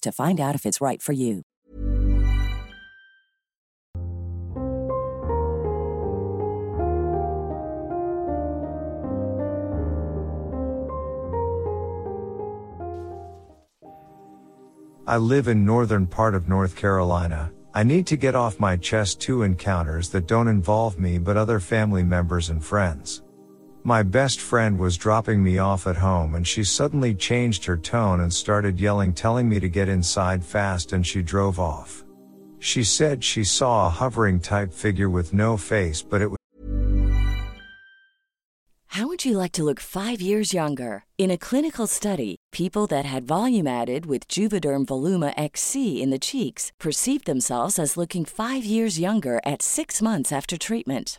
to find out if it's right for you. I live in northern part of North Carolina. I need to get off my chest two encounters that don't involve me but other family members and friends. My best friend was dropping me off at home and she suddenly changed her tone and started yelling telling me to get inside fast and she drove off. She said she saw a hovering type figure with no face but it was How would you like to look five years younger? In a clinical study, people that had volume added with Juvederm Voluma XC in the cheeks perceived themselves as looking five years younger at six months after treatment.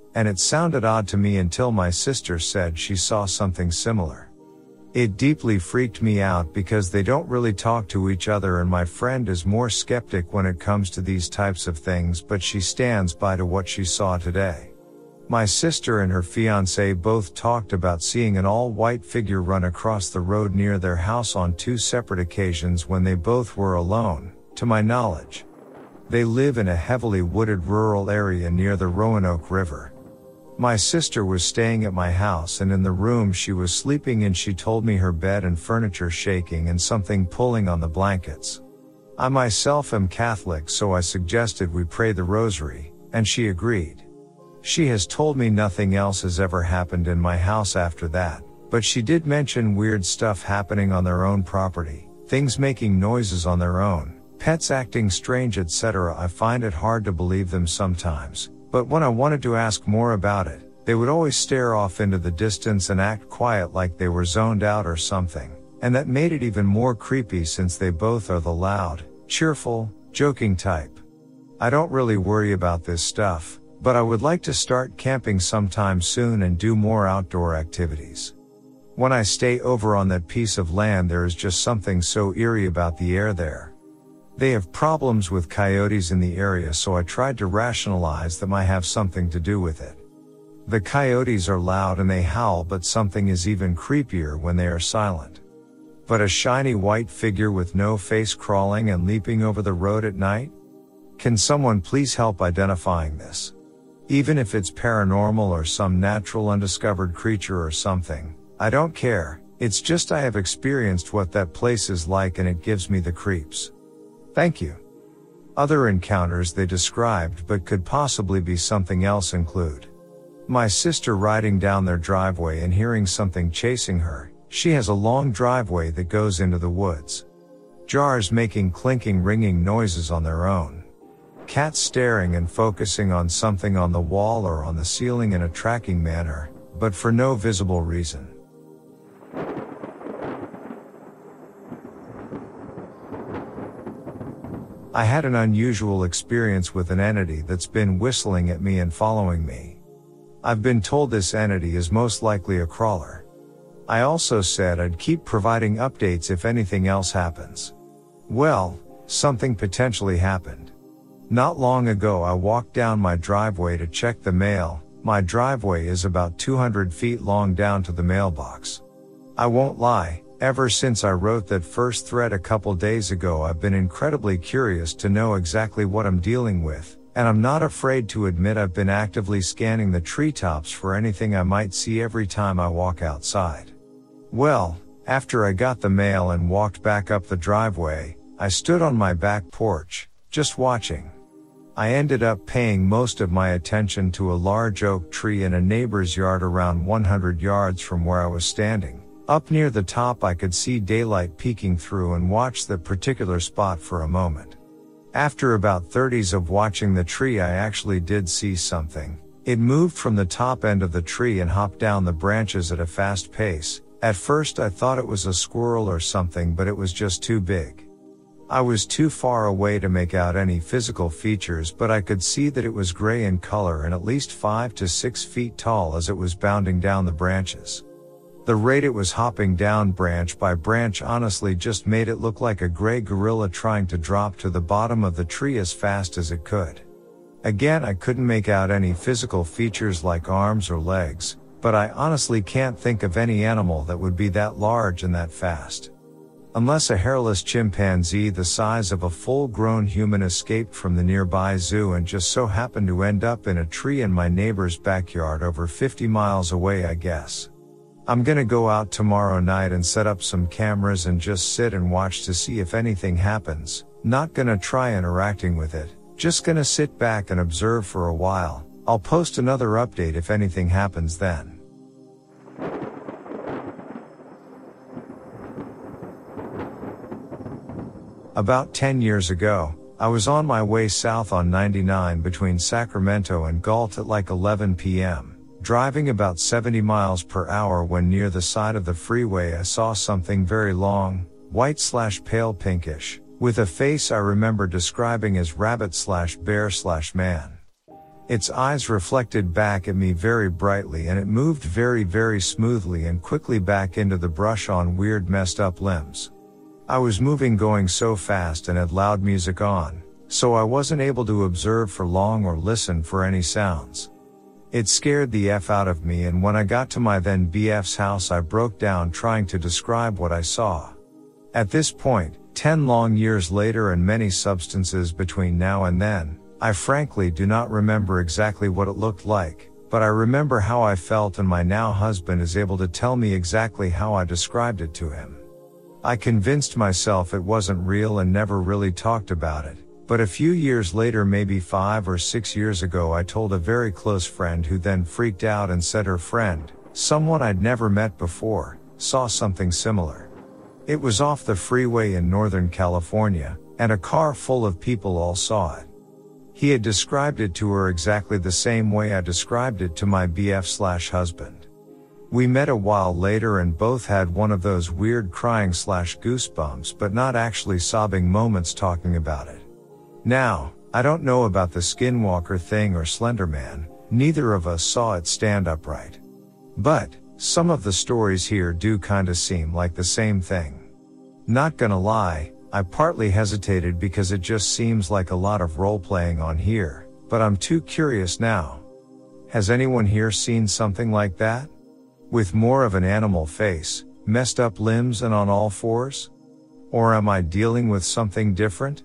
and it sounded odd to me until my sister said she saw something similar. It deeply freaked me out because they don't really talk to each other and my friend is more skeptic when it comes to these types of things but she stands by to what she saw today. My sister and her fiance both talked about seeing an all white figure run across the road near their house on two separate occasions when they both were alone, to my knowledge. They live in a heavily wooded rural area near the Roanoke River. My sister was staying at my house and in the room she was sleeping in she told me her bed and furniture shaking and something pulling on the blankets. I myself am Catholic so I suggested we pray the rosary, and she agreed. She has told me nothing else has ever happened in my house after that, but she did mention weird stuff happening on their own property, things making noises on their own, pets acting strange etc. I find it hard to believe them sometimes, but when I wanted to ask more about it, they would always stare off into the distance and act quiet like they were zoned out or something, and that made it even more creepy since they both are the loud, cheerful, joking type. I don't really worry about this stuff, but I would like to start camping sometime soon and do more outdoor activities. When I stay over on that piece of land, there is just something so eerie about the air there. They have problems with coyotes in the area, so I tried to rationalize that might have something to do with it. The coyotes are loud and they howl, but something is even creepier when they are silent. But a shiny white figure with no face crawling and leaping over the road at night? Can someone please help identifying this? Even if it's paranormal or some natural undiscovered creature or something, I don't care. It's just I have experienced what that place is like and it gives me the creeps. Thank you. Other encounters they described but could possibly be something else include my sister riding down their driveway and hearing something chasing her. She has a long driveway that goes into the woods. Jars making clinking ringing noises on their own. Cats staring and focusing on something on the wall or on the ceiling in a tracking manner, but for no visible reason. I had an unusual experience with an entity that's been whistling at me and following me. I've been told this entity is most likely a crawler. I also said I'd keep providing updates if anything else happens. Well, something potentially happened. Not long ago I walked down my driveway to check the mail. My driveway is about 200 feet long down to the mailbox. I won't lie, ever since I wrote that first thread a couple days ago I've been incredibly curious to know exactly what I'm dealing with, and I'm not afraid to admit I've been actively scanning the treetops for anything I might see every time I walk outside. Well, after I got the mail and walked back up the driveway, I stood on my back porch, just watching. I ended up paying most of my attention to a large oak tree in a neighbor's yard around 100 yards from where I was standing. Up near the top I could see daylight peeking through and watch that particular spot for a moment. After about 30s of watching the tree, I actually did see something. It moved from the top end of the tree and hopped down the branches at a fast pace. At first I thought it was a squirrel or something, but it was just too big. I was too far away to make out any physical features, but I could see that it was gray in color and at least 5 to 6 feet tall as it was bounding down the branches. The rate it was hopping down branch by branch honestly just made it look like a gray gorilla trying to drop to the bottom of the tree as fast as it could. Again, I couldn't make out any physical features like arms or legs, but I honestly can't think of any animal that would be that large and that fast. Unless a hairless chimpanzee the size of a full grown human escaped from the nearby zoo and just so happened to end up in a tree in my neighbor's backyard over 50 miles away, I guess. I'm gonna go out tomorrow night and set up some cameras and just sit and watch to see if anything happens. Not gonna try interacting with it, just gonna sit back and observe for a while. I'll post another update if anything happens then. About 10 years ago, I was on my way south on 99 between Sacramento and Galt at like 11 p.m driving about 70 miles per hour when near the side of the freeway I saw something very long, white slash pale pinkish, with a face I remember describing as rabbit slash bear slash man. Its eyes reflected back at me very brightly and it moved very very smoothly and quickly back into the brush on weird messed up limbs. I was moving going so fast and had loud music on, so I wasn't able to observe for long or listen for any sounds. It scared the F out of me and when I got to my then BF's house I broke down trying to describe what I saw. At this point, 10 long years later and many substances between now and then, I frankly do not remember exactly what it looked like, but I remember how I felt and my now husband is able to tell me exactly how I described it to him. I convinced myself it wasn't real and never really talked about it, but a few years later, maybe five or six years ago, I told a very close friend who then freaked out and said her friend, someone I'd never met before, saw something similar. It was off the freeway in Northern California, and a car full of people all saw it. He had described it to her exactly the same way I described it to my BF slash husband. We met a while later and both had one of those weird crying slash goosebumps but not actually sobbing moments talking about it. Now, I don't know about the Skinwalker thing or Slenderman, neither of us saw it stand upright. But, Some of the stories here do kinda seem like the same thing. Not gonna lie, I partly hesitated because it just seems like a lot of role playing on here, but I'm too curious now. Has anyone here seen something like that? With more of an animal face, messed up limbs and on all fours? Or am I dealing with something different?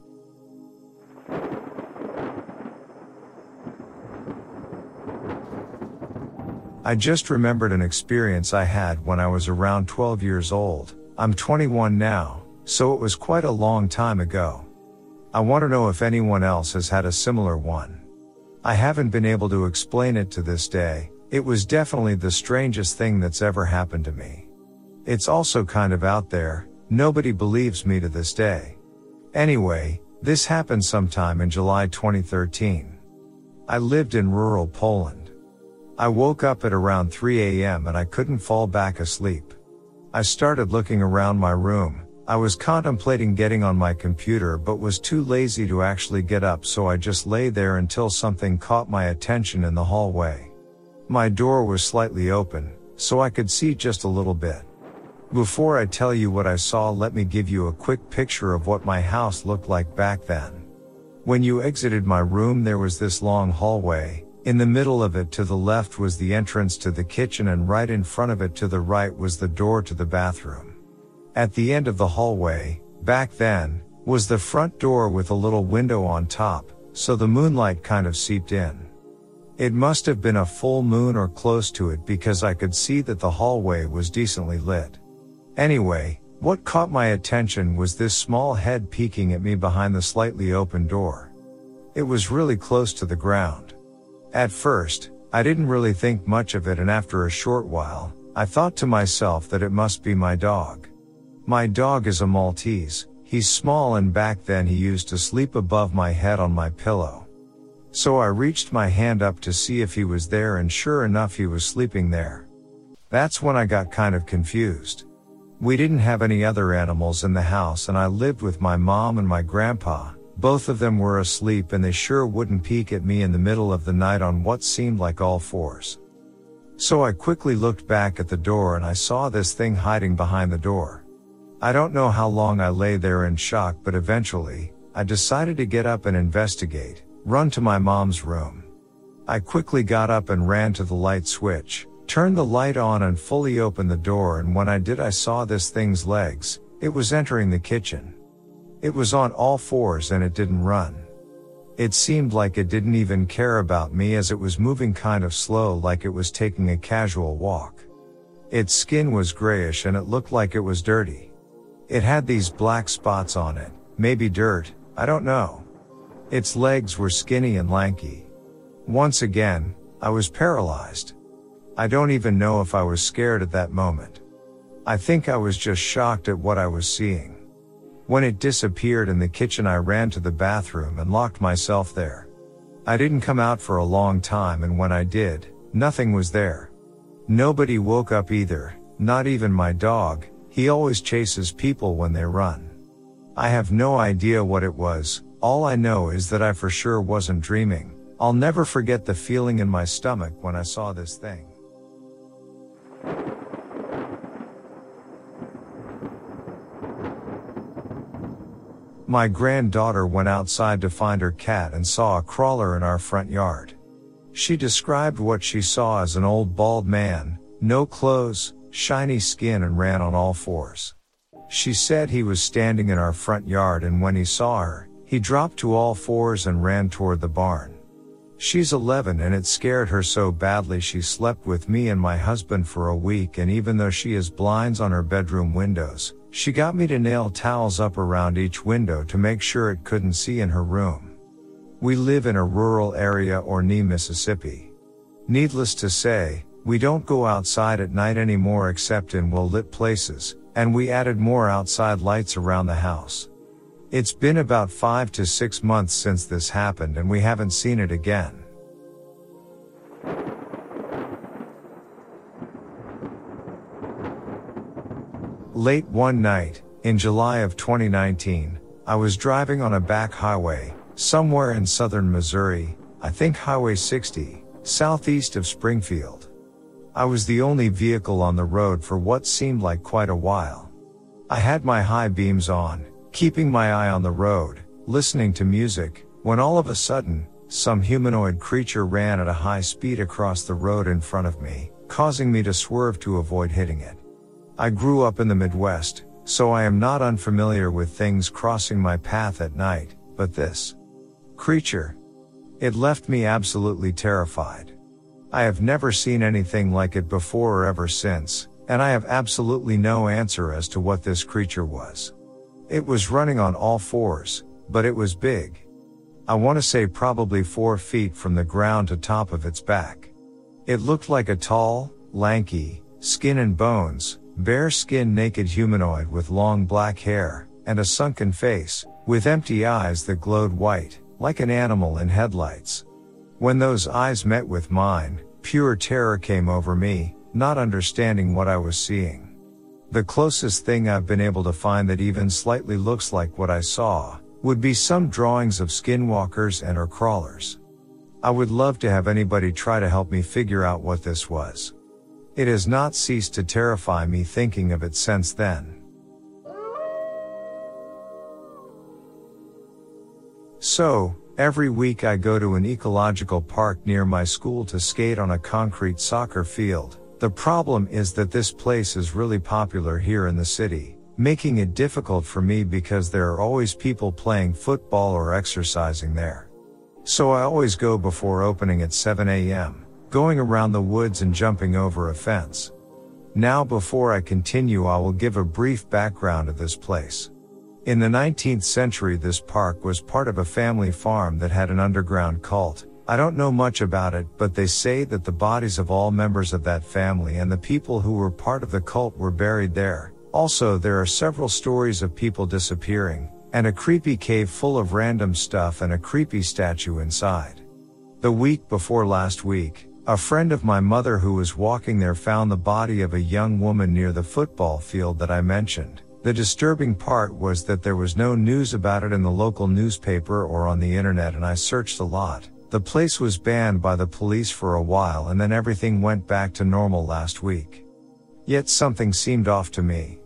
I just remembered an experience I had when I was around 12 years old. I'm 21 now, so it was quite a long time ago. I want to know if anyone else has had a similar one. I haven't been able to explain it to this day. It was definitely the strangest thing that's ever happened to me. It's also kind of out there, nobody believes me to this day. Anyway, this happened sometime in July 2013. I lived in rural Poland. I woke up at around 3 a.m. and I couldn't fall back asleep. I started looking around my room. I was contemplating getting on my computer but was too lazy to actually get up so I just lay there until something caught my attention in the hallway. My door was slightly open, so I could see just a little bit. Before I tell you what I saw, let me give you a quick picture of what my house looked like back then. When you exited my room, there was this long hallway, in the middle of it to the left was the entrance to the kitchen and right in front of it to the right was the door to the bathroom. At the end of the hallway, back then, was the front door with a little window on top, so the moonlight kind of seeped in. It must have been a full moon or close to it because I could see that the hallway was decently lit. Anyway, what caught my attention was this small head peeking at me behind the slightly open door. It was really close to the ground. At first, I didn't really think much of it and after a short while, I thought to myself that it must be my dog. My dog is a Maltese, he's small and back then he used to sleep above my head on my pillow. So I reached my hand up to see if he was there and sure enough he was sleeping there. That's when I got kind of confused. We didn't have any other animals in the house and I lived with my mom and my grandpa, both of them were asleep and they sure wouldn't peek at me in the middle of the night on what seemed like all fours. So I quickly looked back at the door and I saw this thing hiding behind the door. I don't know how long I lay there in shock, but eventually, I decided to get up and investigate, run to my mom's room. I quickly got up and ran to the light switch, turned the light on and fully opened the door and when I did I saw this thing's legs, it was entering the kitchen. It was on all fours and it didn't run. It seemed like it didn't even care about me as it was moving kind of slow like it was taking a casual walk. Its skin was grayish and it looked like it was dirty. It had these black spots on it, maybe dirt, I don't know. Its legs were skinny and lanky. Once again, I was paralyzed. I don't even know if I was scared at that moment. I think I was just shocked at what I was seeing. When it disappeared in the kitchen, I ran to the bathroom and locked myself there. I didn't come out for a long time and when I did, nothing was there. Nobody woke up either, not even my dog, he always chases people when they run. I have no idea what it was, all I know is that I for sure wasn't dreaming. I'll never forget the feeling in my stomach when I saw this thing. My granddaughter went outside to find her cat and saw a crawler in our front yard. She described what she saw as an old bald man, no clothes, shiny skin and ran on all fours. She said he was standing in our front yard and when he saw her, he dropped to all fours and ran toward the barn. She's 11 and it scared her so badly she slept with me and my husband for a week and even though she has blinds on her bedroom windows, she got me to nail towels up around each window to make sure it couldn't see in her room. We live in a rural area or near Mississippi. Needless to say, we don't go outside at night anymore except in well lit places, and we added more outside lights around the house. It's been about five to six months since this happened and we haven't seen it again. Late one night, in July of 2019, I was driving on a back highway, somewhere in southern Missouri, I think Highway 60, southeast of Springfield. I was the only vehicle on the road for what seemed like quite a while. I had my high beams on, keeping my eye on the road, listening to music, when all of a sudden, some humanoid creature ran at a high speed across the road in front of me, causing me to swerve to avoid hitting it. I grew up in the Midwest, so I am not unfamiliar with things crossing my path at night, but this creature. It left me absolutely terrified. I have never seen anything like it before or ever since, and I have absolutely no answer as to what this creature was. It was running on all fours, but it was big. I want to say probably four feet from the ground to top of its back. It looked like a tall, lanky, skin and bones, bare skin naked humanoid with long black hair, and a sunken face, with empty eyes that glowed white, like an animal in headlights. When those eyes met with mine, pure terror came over me, not understanding what I was seeing. The closest thing I've been able to find that even slightly looks like what I saw, would be some drawings of skinwalkers and or crawlers. I would love to have anybody try to help me figure out what this was. It has not ceased to terrify me thinking of it since then. So, every week I go to an ecological park near my school to skate on a concrete soccer field. The problem is that this place is really popular here in the city, making it difficult for me because there are always people playing football or exercising there. So I always go before opening at 7 a.m going around the woods and jumping over a fence. Now before I continue I will give a brief background of this place. In the 19th century this park was part of a family farm that had an underground cult. I don't know much about it, but they say that the bodies of all members of that family and the people who were part of the cult were buried there. Also, there are several stories of people disappearing, and a creepy cave full of random stuff and a creepy statue inside. The week before last week, a friend of my mother who was walking there found the body of a young woman near the football field that I mentioned. The disturbing part was that there was no news about it in the local newspaper or on the internet and I searched a lot. The place was banned by the police for a while and then everything went back to normal last week. Yet something seemed off to me.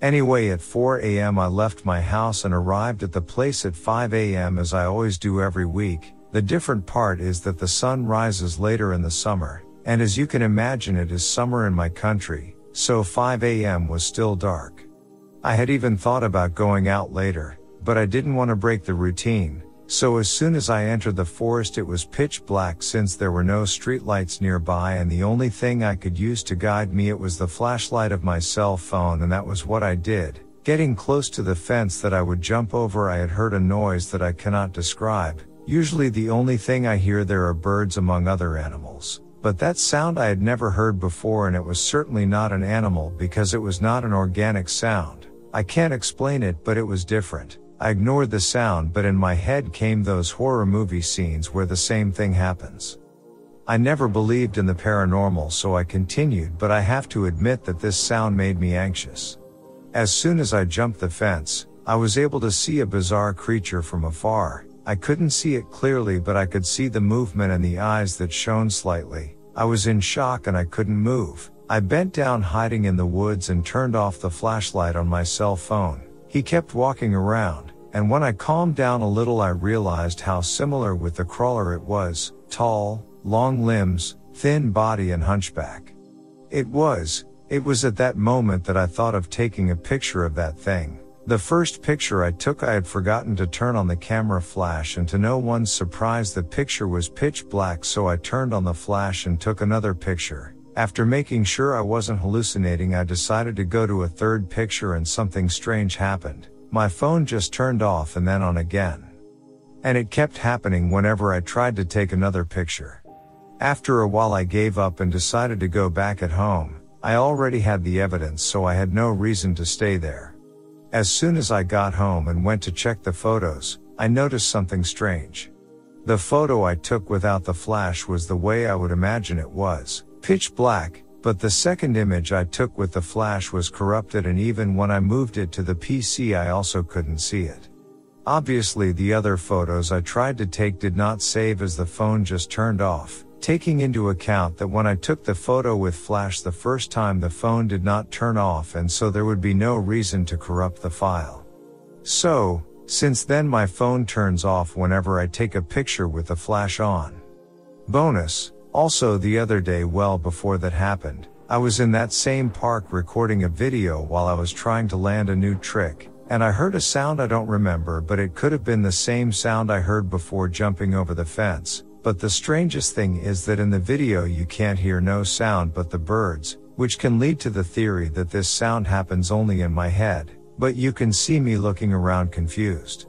Anyway, at 4 a.m. I left my house and arrived at the place at 5 a.m. as I always do every week, the different part is that the sun rises later in the summer, and as you can imagine it is summer in my country, so 5 am was still dark. I had even thought about going out later, but I didn't want to break the routine, so as soon as I entered the forest it was pitch black since there were no streetlights nearby and the only thing I could use to guide me it was the flashlight of my cell phone and that was what I did. Getting close to the fence that I would jump over I had heard a noise that I cannot describe, Usually the only thing I hear there are birds among other animals. But that sound I had never heard before and it was certainly not an animal because it was not an organic sound. I can't explain it but it was different. I ignored the sound but in my head came those horror movie scenes where the same thing happens. I never believed in the paranormal so I continued but I have to admit that this sound made me anxious. As soon as I jumped the fence, I was able to see a bizarre creature from afar, I couldn't see it clearly, but I could see the movement and the eyes that shone slightly. I was in shock and I couldn't move. I bent down hiding in the woods and turned off the flashlight on my cell phone. He kept walking around, and when I calmed down a little, I realized how similar with the crawler it was tall, long limbs, thin body, and hunchback. It was, it was at that moment that I thought of taking a picture of that thing. The first picture I took I had forgotten to turn on the camera flash and to no one's surprise the picture was pitch black so I turned on the flash and took another picture. After making sure I wasn't hallucinating I decided to go to a third picture and something strange happened. My phone just turned off and then on again. And it kept happening whenever I tried to take another picture. After a while I gave up and decided to go back at home. I already had the evidence so I had no reason to stay there. As soon as I got home and went to check the photos, I noticed something strange. The photo I took without the flash was the way I would imagine it was, pitch black, but the second image I took with the flash was corrupted and even when I moved it to the PC I also couldn't see it. Obviously the other photos I tried to take did not save as the phone just turned off. taking into account that when I took the photo with flash the first time the phone did not turn off and so there would be no reason to corrupt the file. So, since then my phone turns off whenever I take a picture with the flash on. Bonus, also the other day well before that happened, I was in that same park recording a video while I was trying to land a new trick, and I heard a sound I don't remember but it could have been the same sound I heard before jumping over the fence, but the strangest thing is that in the video you can't hear no sound but the birds, which can lead to the theory that this sound happens only in my head, but you can see me looking around confused.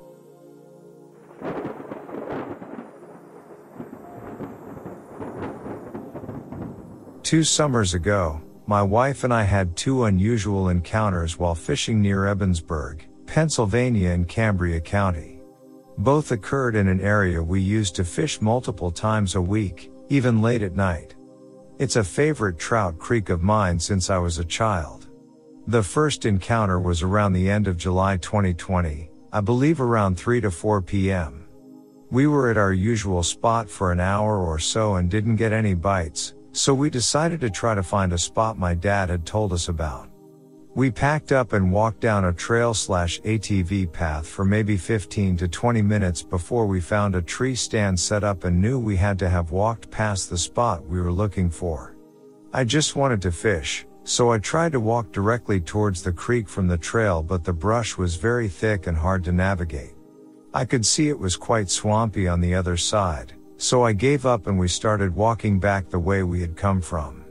Two summers ago, my wife and I had two unusual encounters while fishing near Ebensburg, Pennsylvania in Cambria County. Both occurred in an area we used to fish multiple times a week, even late at night. It's a favorite trout creek of mine since I was a child. The first encounter was around the end of July 2020, I believe around 3 to 4 p.m. We were at our usual spot for an hour or so and didn't get any bites, so we decided to try to find a spot my dad had told us about. We packed up and walked down a trail slash ATV path for maybe 15 to 20 minutes before we found a tree stand set up and knew we had to have walked past the spot we were looking for. I just wanted to fish, so I tried to walk directly towards the creek from the trail but the brush was very thick and hard to navigate. I could see it was quite swampy on the other side, so I gave up and we started walking back the way we had come from.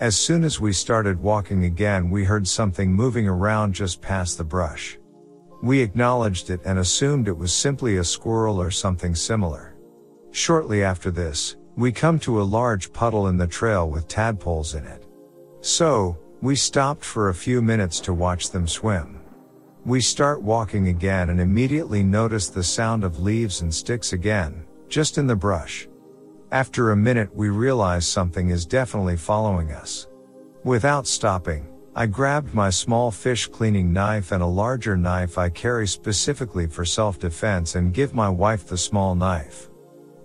As soon as we started walking again, we heard something moving around just past the brush. We acknowledged it and assumed it was simply a squirrel or something similar. Shortly after this, we come to a large puddle in the trail with tadpoles in it. So, we stopped for a few minutes to watch them swim. We start walking again and immediately notice the sound of leaves and sticks again, just in the brush. After a minute we realize something is definitely following us. Without stopping, I grabbed my small fish cleaning knife and a larger knife I carry specifically for self-defense and give my wife the small knife.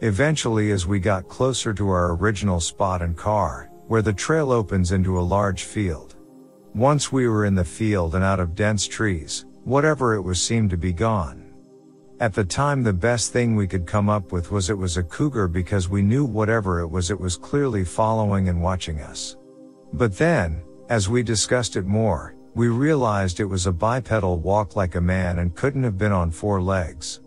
Eventually as we got closer to our original spot and car, where the trail opens into a large field. Once we were in the field and out of dense trees, whatever it was seemed to be gone. At the time the best thing we could come up with was it was a cougar because we knew whatever it was it was clearly following and watching us. But then, as we discussed it more, we realized it was a bipedal walk like a man and couldn't have been on four legs.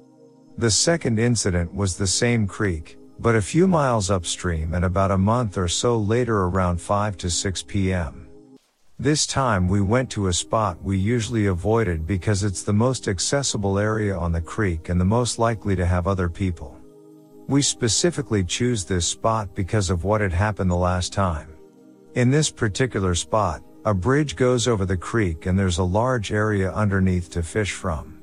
The second incident was the same creek, but a few miles upstream and about a month or so later around 5 to 6 p.m. This time we went to a spot we usually avoided because it's the most accessible area on the creek and the most likely to have other people. We specifically choose this spot because of what had happened the last time. In this particular spot, a bridge goes over the creek and there's a large area underneath to fish from.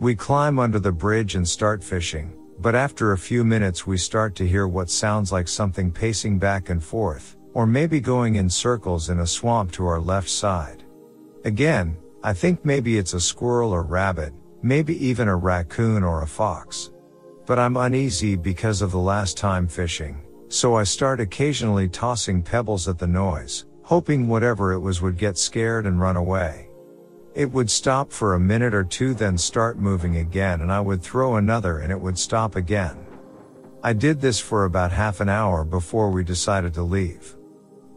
We climb under the bridge and start fishing, but after a few minutes we start to hear what sounds like something pacing back and forth, or maybe going in circles in a swamp to our left side. Again, I think maybe it's a squirrel or rabbit, maybe even a raccoon or a fox. But I'm uneasy because of the last time fishing, so I start occasionally tossing pebbles at the noise, hoping whatever it was would get scared and run away. It would stop for a minute or two then start moving again and I would throw another and it would stop again. I did this for about half an hour before we decided to leave.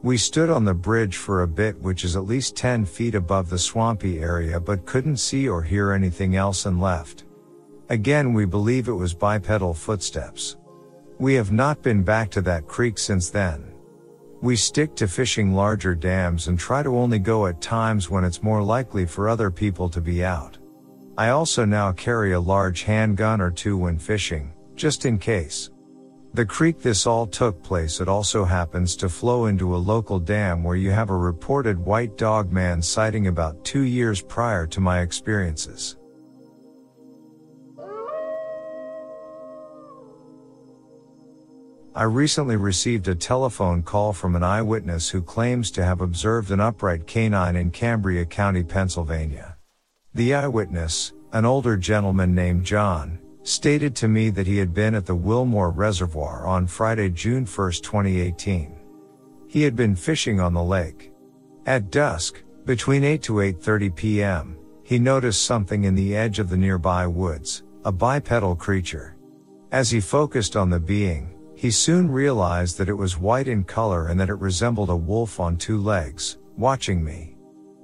We stood on the bridge for a bit which is at least 10 feet above the swampy area but couldn't see or hear anything else and left. Again we believe it was bipedal footsteps. We have not been back to that creek since then. We stick to fishing larger dams and try to only go at times when it's more likely for other people to be out. I also now carry a large handgun or two when fishing, just in case. The creek this all took place it also happens to flow into a local dam where you have a reported white dog man sighting about two years prior to my experiences. I recently received a telephone call from an eyewitness who claims to have observed an upright canine in Cambria County, Pennsylvania. The eyewitness, an older gentleman named John, stated to me that he had been at the Wilmore Reservoir on Friday, June 1, 2018. He had been fishing on the lake. At dusk, between 8 to 8.30 p.m., he noticed something in the edge of the nearby woods, a bipedal creature. As he focused on the being, he soon realized that it was white in color and that it resembled a wolf on two legs, watching me.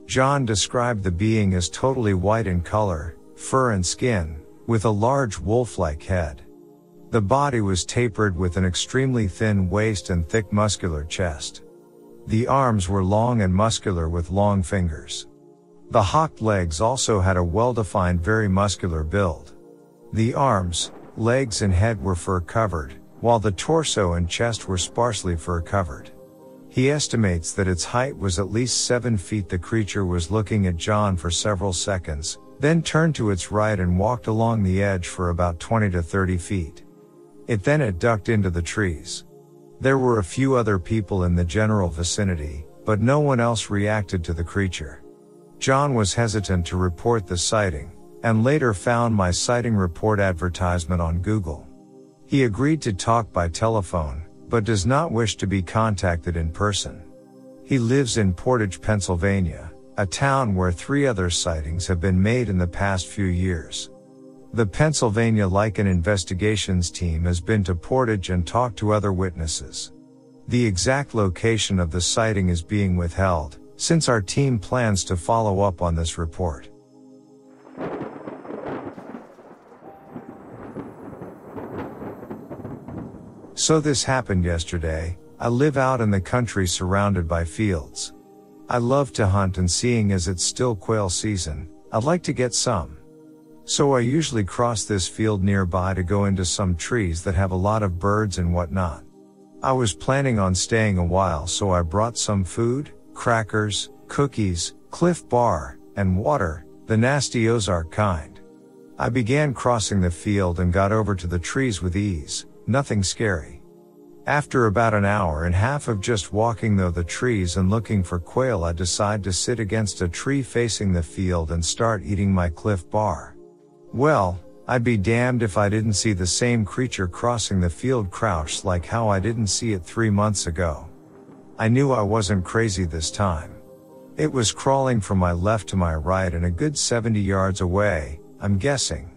John described the being as totally white in color, fur and skin, with a large wolf-like head. The body was tapered with an extremely thin waist and thick muscular chest. The arms were long and muscular with long fingers. The hocked legs also had a well-defined very muscular build. The arms, legs and head were fur covered, while the torso and chest were sparsely fur covered. He estimates that its height was at least 7 feet. The creature was looking at John for several seconds, then turned to its right and walked along the edge for about 20 to 30 feet. It then it ducked into the trees. There were a few other people in the general vicinity, but no one else reacted to the creature. John was hesitant to report the sighting, and later found my sighting report advertisement on Google. He agreed to talk by telephone, but does not wish to be contacted in person. He lives in Portage, Pennsylvania, a town where three other sightings have been made in the past few years. The Pennsylvania Lycan Investigations team has been to Portage and talked to other witnesses. The exact location of the sighting is being withheld, since our team plans to follow up on this report. So this happened yesterday. I live out in the country surrounded by fields. I love to hunt and seeing as it's still quail season, I'd like to get some. So I usually cross this field nearby to go into some trees that have a lot of birds and whatnot. I was planning on staying a while so I brought some food, crackers, cookies, Clif Bar, and water, the nasty Ozark kind. I began crossing the field and got over to the trees with ease, Nothing scary. After about an hour and half of just walking though the trees and looking for quail, I decide to sit against a tree facing the field and start eating my Clif Bar. Well, I'd be damned if I didn't see the same creature crossing the field crouched like how I didn't see it three months ago. I knew I wasn't crazy this time. It was crawling from my left to my right and a good 70 yards away, I'm guessing.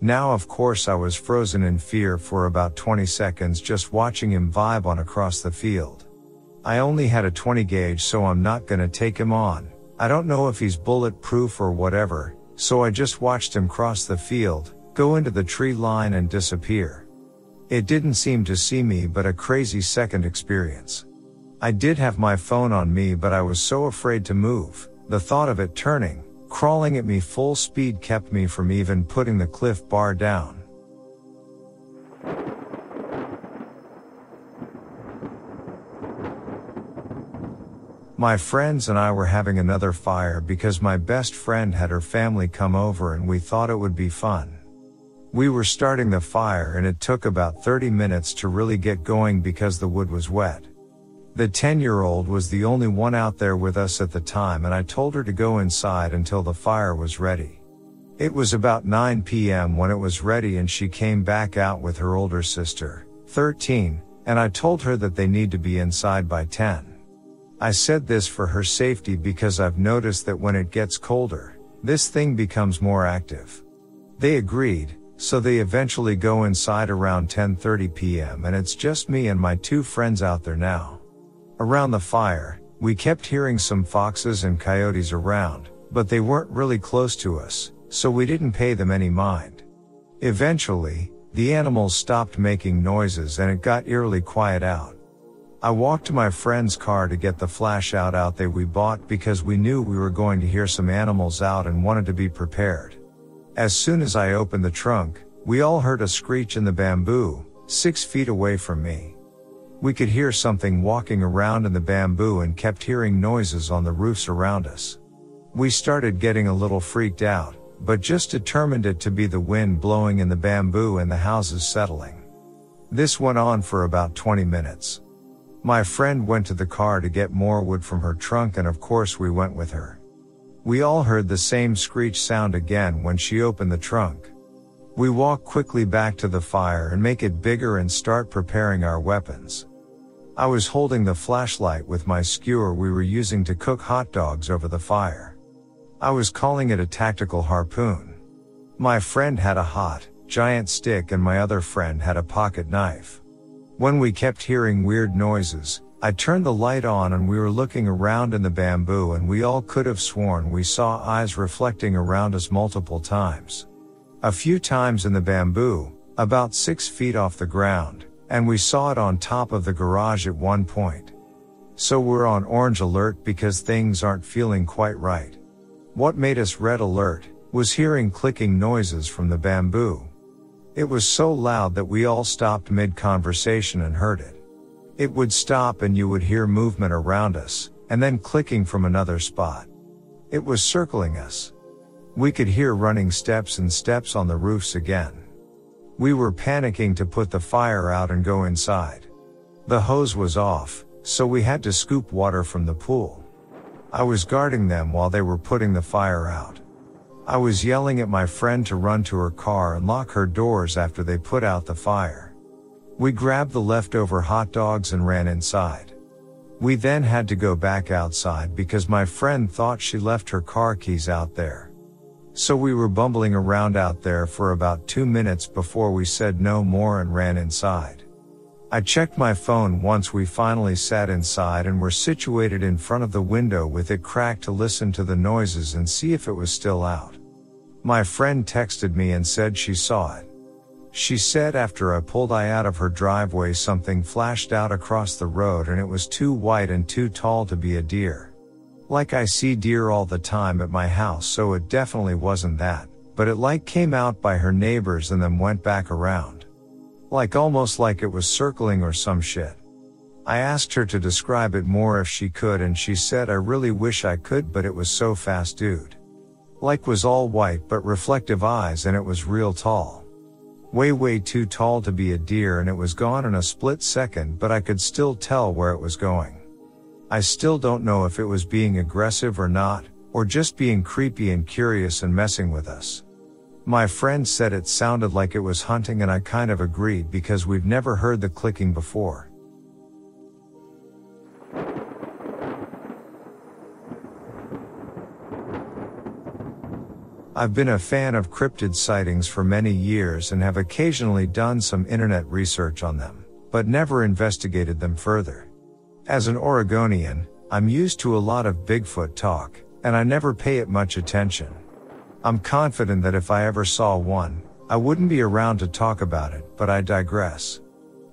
Now of course I was frozen in fear for about 20 seconds just watching him vibe on across the field. I only had a 20 gauge so I'm not gonna take him on. I don't know if he's bulletproof or whatever, so I just watched him cross the field, go into the tree line and disappear. It didn't seem to see me but a crazy second experience. I did have my phone on me but I was so afraid to move, the thought of it turning, Crawling at me full speed kept me from even putting the Clif Bar down. My friends and I were having another fire because my best friend had her family come over and we thought it would be fun. We were starting the fire and it took about 30 minutes to really get going because the wood was wet. The 10 year old was the only one out there with us at the time and I told her to go inside until the fire was ready. It was about 9 p.m. when it was ready and she came back out with her older sister, 13, and I told her that they need to be inside by 10. I said this for her safety because I've noticed that when it gets colder, this thing becomes more active. They agreed, so they eventually go inside around 10:30 p.m. and it's just me and my two friends out there now. Around the fire, we kept hearing some foxes and coyotes around, but they weren't really close to us, so we didn't pay them any mind. Eventually, the animals stopped making noises and it got eerily quiet out. I walked to my friend's car to get the flash out out they we bought because we knew we were going to hear some animals out and wanted to be prepared. As soon as I opened the trunk, we all heard a screech in the bamboo, six feet away from me. We could hear something walking around in the bamboo and kept hearing noises on the roofs around us. We started getting a little freaked out, but just determined it to be the wind blowing in the bamboo and the houses settling. This went on for about 20 minutes. My friend went to the car to get more wood from her trunk and of course we went with her. We all heard the same screech sound again when she opened the trunk. We walk quickly back to the fire and make it bigger and start preparing our weapons. I was holding the flashlight with my skewer we were using to cook hot dogs over the fire. I was calling it a tactical harpoon. My friend had a hot, giant stick and my other friend had a pocket knife. When we kept hearing weird noises, I turned the light on and we were looking around in the bamboo and we all could have sworn we saw eyes reflecting around us multiple times. A few times in the bamboo, about six feet off the ground, and we saw it on top of the garage at one point. So we're on orange alert because things aren't feeling quite right. What made us red alert was hearing clicking noises from the bamboo. It was so loud that we all stopped mid conversation and heard it. It would stop and you would hear movement around us, and then clicking from another spot. It was circling us. We could hear running steps and steps on the roofs again. We were panicking to put the fire out and go inside. The hose was off, so we had to scoop water from the pool. I was guarding them while they were putting the fire out. I was yelling at my friend to run to her car and lock her doors after they put out the fire. We grabbed the leftover hot dogs and ran inside. We then had to go back outside because my friend thought she left her car keys out there. So we were bumbling around out there for about two minutes before we said no more and ran inside. I checked my phone once we finally sat inside and were situated in front of the window with it cracked to listen to the noises and see if it was still out. My friend texted me and said she saw it. She said after I pulled I out of her driveway something flashed out across the road and it was too white and too tall to be a deer. Like I see deer all the time at my house so it definitely wasn't that, but it like came out by her neighbors and then went back around. Like almost like it was circling or some shit. I asked her to describe it more if she could and she said I really wish I could but it was so fast dude. Like was all white but reflective eyes and it was real tall. Way way too tall to be a deer and it was gone in a split second but I could still tell where it was going. I still don't know if it was being aggressive or not, or just being creepy and curious and messing with us. My friend said it sounded like it was hunting and I kind of agreed because we've never heard the clicking before. I've been a fan of cryptid sightings for many years and have occasionally done some internet research on them, but never investigated them further. As an Oregonian, I'm used to a lot of Bigfoot talk, and I never pay it much attention. I'm confident that if I ever saw one, I wouldn't be around to talk about it, but I digress.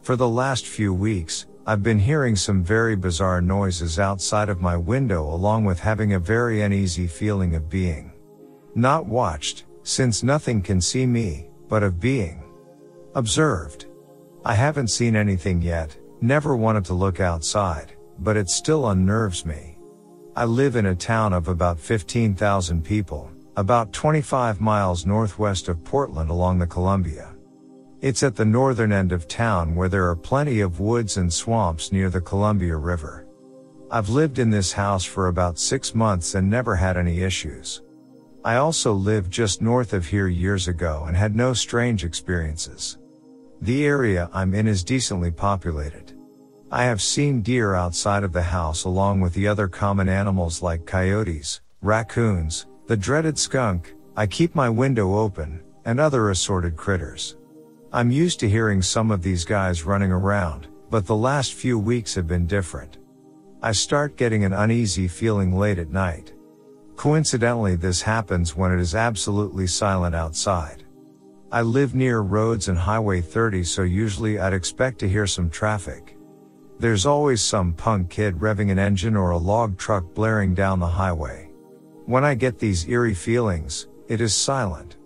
For the last few weeks, I've been hearing some very bizarre noises outside of my window along with having a very uneasy feeling of being not watched, since nothing can see me, but of being observed. I haven't seen anything yet, Never wanted to look outside, but it still unnerves me. I live in a town of about 15,000 people, about 25 miles northwest of Portland along the Columbia. It's at the northern end of town where there are plenty of woods and swamps near the Columbia River. I've lived in this house for about six months and never had any issues. I also lived just north of here years ago and had no strange experiences. The area I'm in is decently populated. I have seen deer outside of the house along with the other common animals like coyotes, raccoons, the dreaded skunk, I keep my window open, and other assorted critters. I'm used to hearing some of these guys running around, but the last few weeks have been different. I start getting an uneasy feeling late at night. Coincidentally, this happens when it is absolutely silent outside. I live near roads and Highway 30 so usually I'd expect to hear some traffic. There's always some punk kid revving an engine or a log truck blaring down the highway. When I get these eerie feelings, it is silent.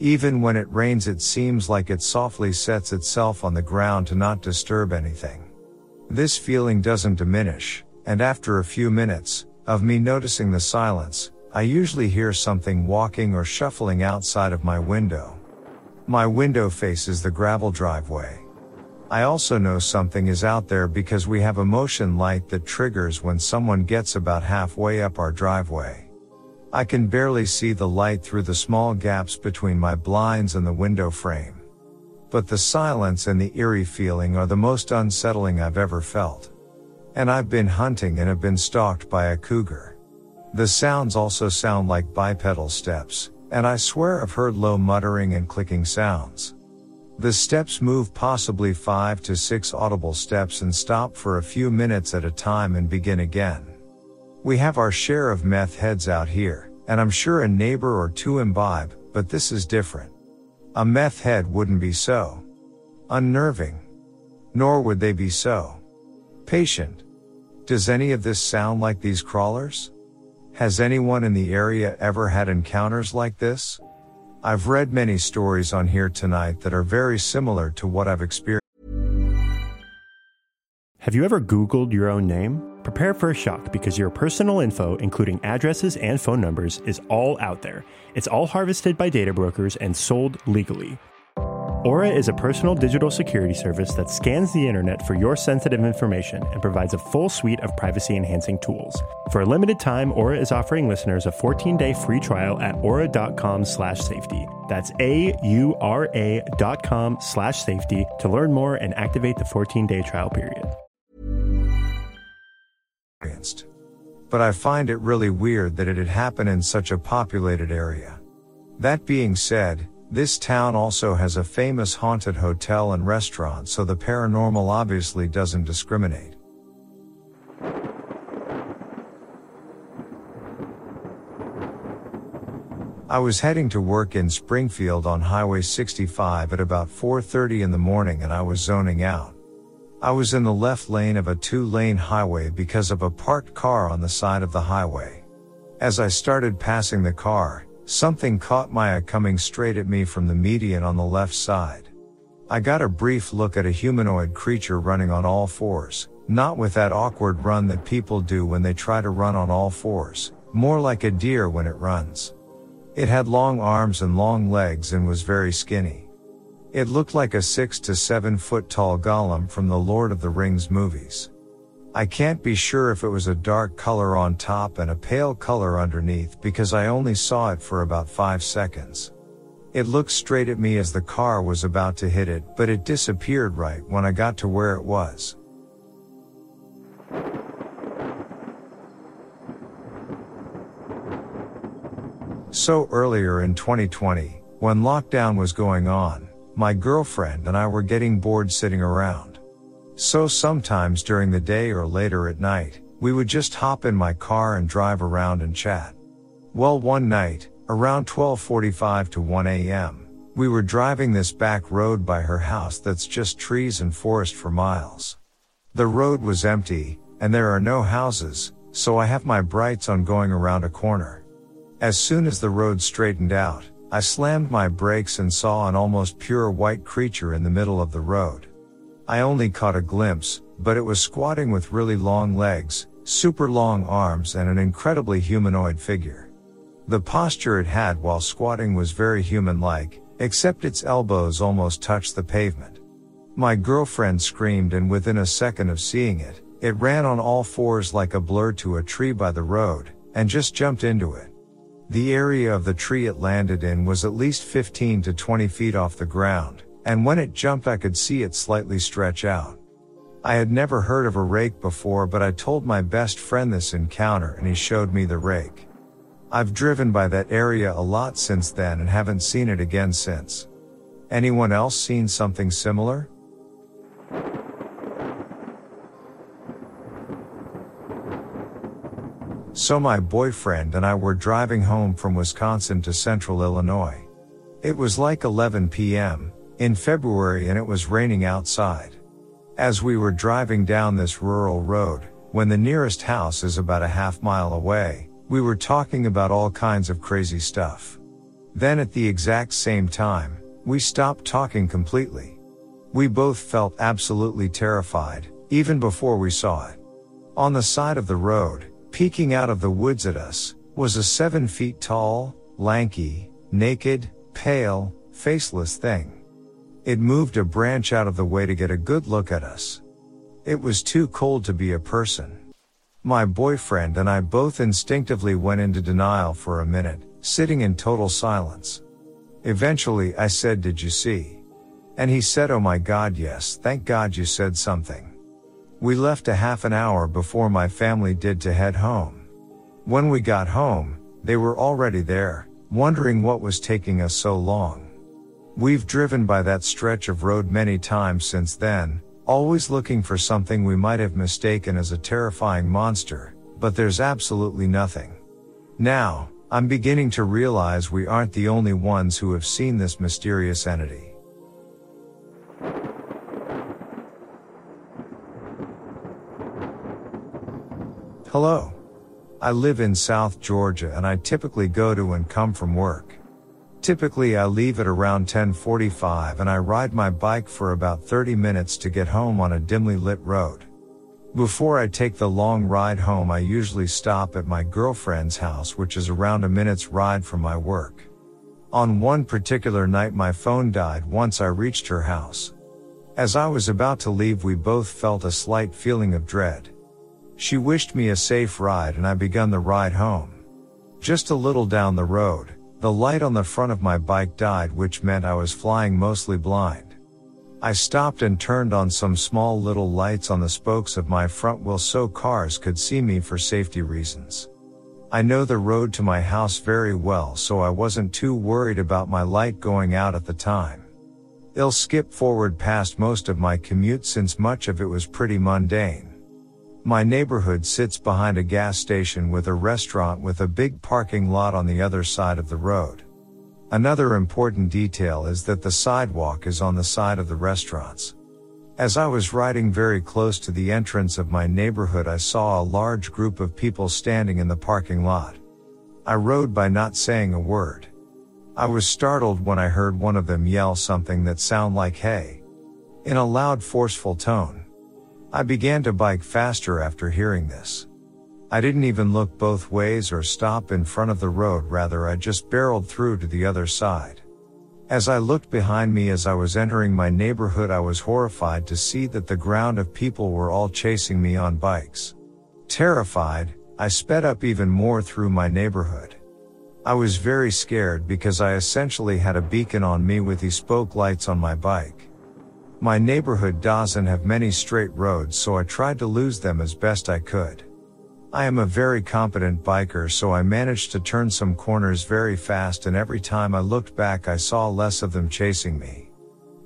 Even when it rains it seems like it softly sets itself on the ground to not disturb anything. This feeling doesn't diminish, and after a few minutes, of me noticing the silence, I usually hear something walking or shuffling outside of my window. My window faces the gravel driveway. I also know something is out there because we have a motion light that triggers when someone gets about halfway up our driveway. I can barely see the light through the small gaps between my blinds and the window frame. But the silence and the eerie feeling are the most unsettling I've ever felt. And I've been hunting and have been stalked by a cougar. The sounds also sound like bipedal steps, and I swear I've heard low muttering and clicking sounds. The steps move possibly five to six audible steps and stop for a few minutes at a time and begin again. We have our share of meth heads out here, and I'm sure a neighbor or two imbibe, but this is different. A meth head wouldn't be so unnerving. Nor would they be so patient. Does any of this sound like these crawlers? Has anyone in the area ever had encounters like this? I've read many stories on here tonight that are very similar to what I've experienced. Have you ever Googled your own name? Prepare for a shock because your personal info, including addresses and phone numbers, is all out there. It's all harvested by data brokers and sold legally. Aura is a personal digital security service that scans the internet for your sensitive information and provides a full suite of privacy enhancing tools. For a limited time, Aura is offering listeners a 14-day free trial at aura.com slash safety. That's A-U-R-A dot com slash safety to learn more and activate the 14-day trial period. But I find it really weird that it had happened in such a populated area. That being said, this town also has a famous haunted hotel and restaurant so the paranormal obviously doesn't discriminate. I was heading to work in Springfield on Highway 65 at about 4.30 in the morning and I was zoning out. I was in the left lane of a two lane highway because of a parked car on the side of the highway. As I started passing the car, something caught my eye coming straight at me from the median on the left side. I got a brief look at a humanoid creature running on all fours, not with that awkward run that people do when they try to run on all fours, more like a deer when it runs. It had long arms and long legs and was very skinny. It looked like a six to seven foot tall Gollum from the Lord of the Rings movies. I can't be sure if it was a dark color on top and a pale color underneath because I only saw it for about five seconds. It looked straight at me as the car was about to hit it, but it disappeared right when I got to where it was. So earlier in 2020, when lockdown was going on, my girlfriend and I were getting bored sitting around. So sometimes during the day or later at night, we would just hop in my car and drive around and chat. Well, one night, around 1245 to 1 a.m., we were driving this back road by her house that's just trees and forest for miles. The road was empty, and there are no houses, so I have my brights on going around a corner. As soon as the road straightened out, I slammed my brakes and saw an almost pure white creature in the middle of the road. I only caught a glimpse, but it was squatting with really long legs, super long arms and an incredibly humanoid figure. The posture it had while squatting was very human-like, except its elbows almost touched the pavement. My girlfriend screamed and within a second of seeing it, it ran on all fours like a blur to a tree by the road, and just jumped into it. The area of the tree it landed in was at least 15 to 20 feet off the ground, and when it jumped I could see it slightly stretch out. I had never heard of a rake before but I told my best friend this encounter and he showed me the rake. I've driven by that area a lot since then and haven't seen it again since. Anyone else seen something similar? So my boyfriend and I were driving home from Wisconsin to central Illinois. It was like 11 p.m. in February and it was raining outside. As we were driving down this rural road, when the nearest house is about a half mile away, we were talking about all kinds of crazy stuff. Then at the exact same time, we stopped talking completely. We both felt absolutely terrified, even before we saw it. On the side of the road, Peeking out of the woods at us, was a seven feet tall, lanky, naked, pale, faceless thing. It moved a branch out of the way to get a good look at us. It was too cold to be a person. My boyfriend and I both instinctively went into denial for a minute, sitting in total silence. Eventually I said, did you see? And he said, oh my god yes, thank god you said something. We left a half an hour before my family did to head home. When we got home, they were already there, wondering what was taking us so long. We've driven by that stretch of road many times since then, always looking for something we might have mistaken as a terrifying monster, but there's absolutely nothing. Now, I'm beginning to realize we aren't the only ones who have seen this mysterious entity. Hello. I live in South Georgia and I typically go to and come from work. Typically I leave at around 1045 and I ride my bike for about 30 minutes to get home on a dimly lit road. Before I take the long ride home I usually stop at my girlfriend's house which is around a minute's ride from my work. On one particular night my phone died once I reached her house. As I was about to leave we both felt a slight feeling of dread. She wished me a safe ride and I begun the ride home. Just a little down the road, the light on the front of my bike died which meant I was flying mostly blind. I stopped and turned on some small little lights on the spokes of my front wheel so cars could see me for safety reasons. I know the road to my house very well so I wasn't too worried about my light going out at the time. I'll skip forward past most of my commute since much of it was pretty mundane. My neighborhood sits behind a gas station with a restaurant with a big parking lot on the other side of the road. Another important detail is that the sidewalk is on the side of the restaurants. As I was riding very close to the entrance of my neighborhood, I saw a large group of people standing in the parking lot. I rode by not saying a word. I was startled when I heard one of them yell something that sounded like hey. In a loud forceful tone. I began to bike faster after hearing this. I didn't even look both ways or stop in front of the road, rather I just barreled through to the other side. As I looked behind me as I was entering my neighborhood, I was horrified to see that the ground of people were all chasing me on bikes. Terrified, I sped up even more through my neighborhood. I was very scared because I essentially had a beacon on me with these spoke lights on my bike. My neighborhood doesn't have many straight roads so I tried to lose them as best I could. I am a very competent biker so I managed to turn some corners very fast and every time I looked back I saw less of them chasing me.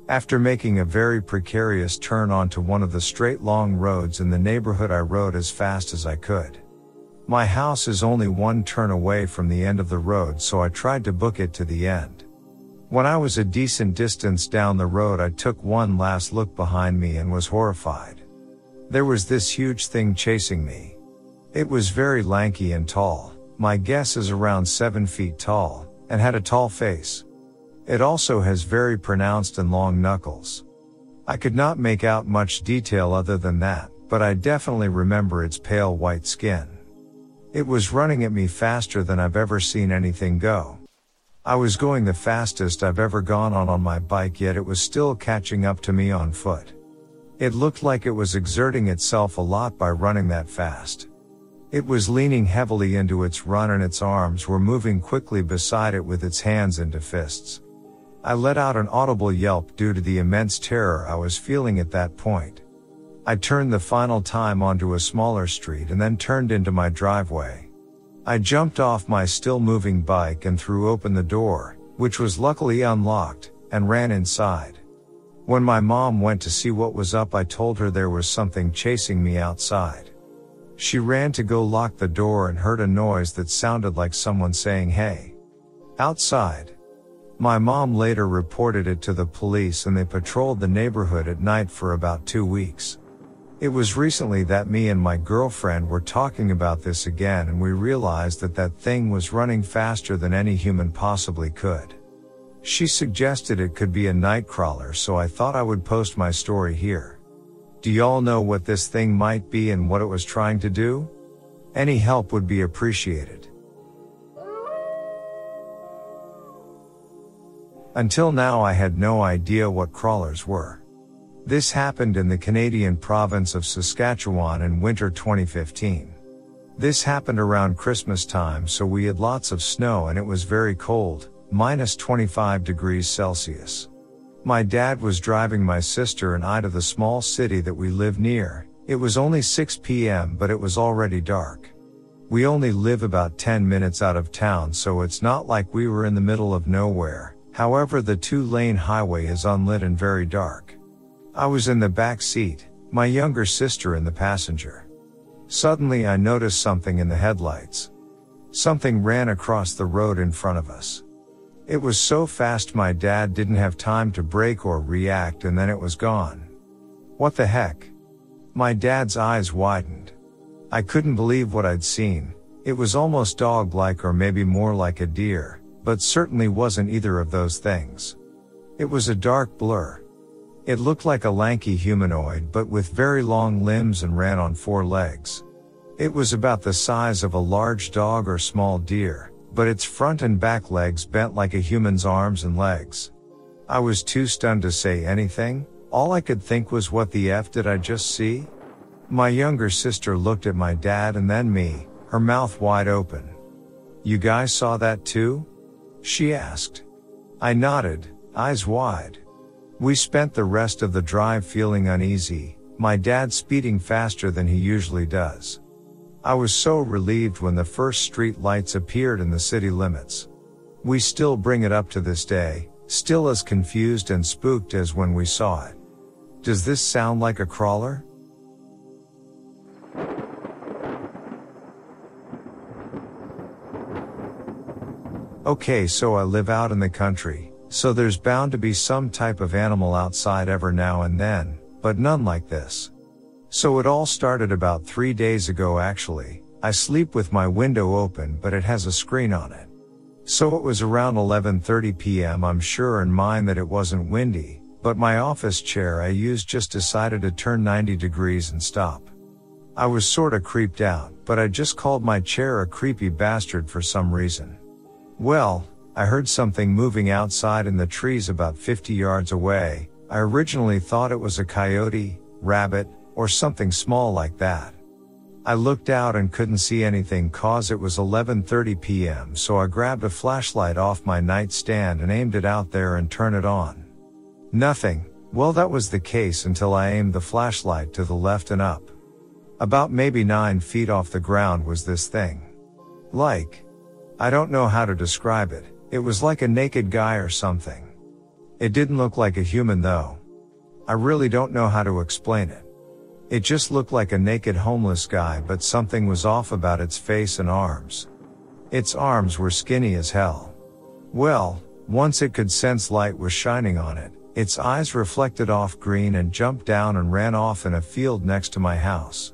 After making a very precarious turn onto one of the straight long roads in the neighborhood I rode as fast as I could. My house is only one turn away from the end of the road so I tried to book it to the end. When I was a decent distance down the road I took one last look behind me and was horrified. There was this huge thing chasing me. It was very lanky and tall, my guess is around 7 feet tall, and had a tall face. It also has very pronounced and long knuckles. I could not make out much detail other than that, but I definitely remember its pale white skin. It was running at me faster than I've ever seen anything go. I was going the fastest I've ever gone on on my bike yet it was still catching up to me on foot. It looked like it was exerting itself a lot by running that fast. It was leaning heavily into its run and its arms were moving quickly beside it with its hands into fists. I let out an audible yelp due to the immense terror I was feeling at that point. I turned the final time onto a smaller street and then turned into my driveway. I jumped off my still moving bike and threw open the door, which was luckily unlocked, and ran inside. When my mom went to see what was up, I told her there was something chasing me outside. She ran to go lock the door and heard a noise that sounded like someone saying hey. Outside. My mom later reported it to the police and they patrolled the neighborhood at night for about two weeks. It was recently that me and my girlfriend were talking about this again and we realized that that thing was running faster than any human possibly could. She suggested it could be a nightcrawler so I thought I would post my story here. Do y'all know what this thing might be and what it was trying to do? Any help would be appreciated. Until now I had no idea what crawlers were. This happened in the Canadian province of Saskatchewan in winter 2015. This happened around Christmas time, so we had lots of snow and it was very cold, minus 25 degrees Celsius. My dad was driving my sister and I to the small city that we live near. It was only 6 p.m., but it was already dark. We only live about 10 minutes out of town, so it's not like we were in the middle of nowhere. However, the two lane highway is unlit and very dark. I was in the back seat, my younger sister in the passenger. Suddenly I noticed something in the headlights. Something ran across the road in front of us. It was so fast my dad didn't have time to brake or react and then it was gone. What the heck? My dad's eyes widened. I couldn't believe what I'd seen. It was almost dog-like or maybe more like a deer, but certainly wasn't either of those things. It was a dark blur. It looked like a lanky humanoid but with very long limbs and ran on four legs. It was about the size of a large dog or small deer, but its front and back legs bent like a human's arms and legs. I was too stunned to say anything, all I could think was what the F did I just see? My younger sister looked at my dad and then me, her mouth wide open. You guys saw that too? She asked. I nodded, eyes wide. We spent the rest of the drive feeling uneasy, my dad speeding faster than he usually does. I was so relieved when the first street lights appeared in the city limits. We still bring it up to this day, still as confused and spooked as when we saw it. Does this sound like a crawler? Okay, so I live out in the country, so there's bound to be some type of animal outside ever now and then, but none like this. So it all started about three days ago actually. I sleep with my window open but it has a screen on it. So it was around 11.30 p.m. I'm sure in mine that it wasn't windy, but my office chair I used just decided to turn 90 degrees and stop. I was sorta creeped out, but I just called my chair a creepy bastard for some reason. Well, I heard something moving outside in the trees about 50 yards away. I originally thought it was a coyote, rabbit, or something small like that. I looked out and couldn't see anything cause it was 11:30 p.m. so I grabbed a flashlight off my nightstand and aimed it out there and turned it on. Nothing. Well that was the case until I aimed the flashlight to the left and up. About maybe 9 feet off the ground was this thing. Like, I don't know how to describe it. It was like a naked guy or something. It didn't look like a human though. I really don't know how to explain it. It just looked like a naked homeless guy but something was off about its face and arms. Its arms were skinny as hell. Well, once it could sense light was shining on it, its eyes reflected off green and jumped down and ran off in a field next to my house.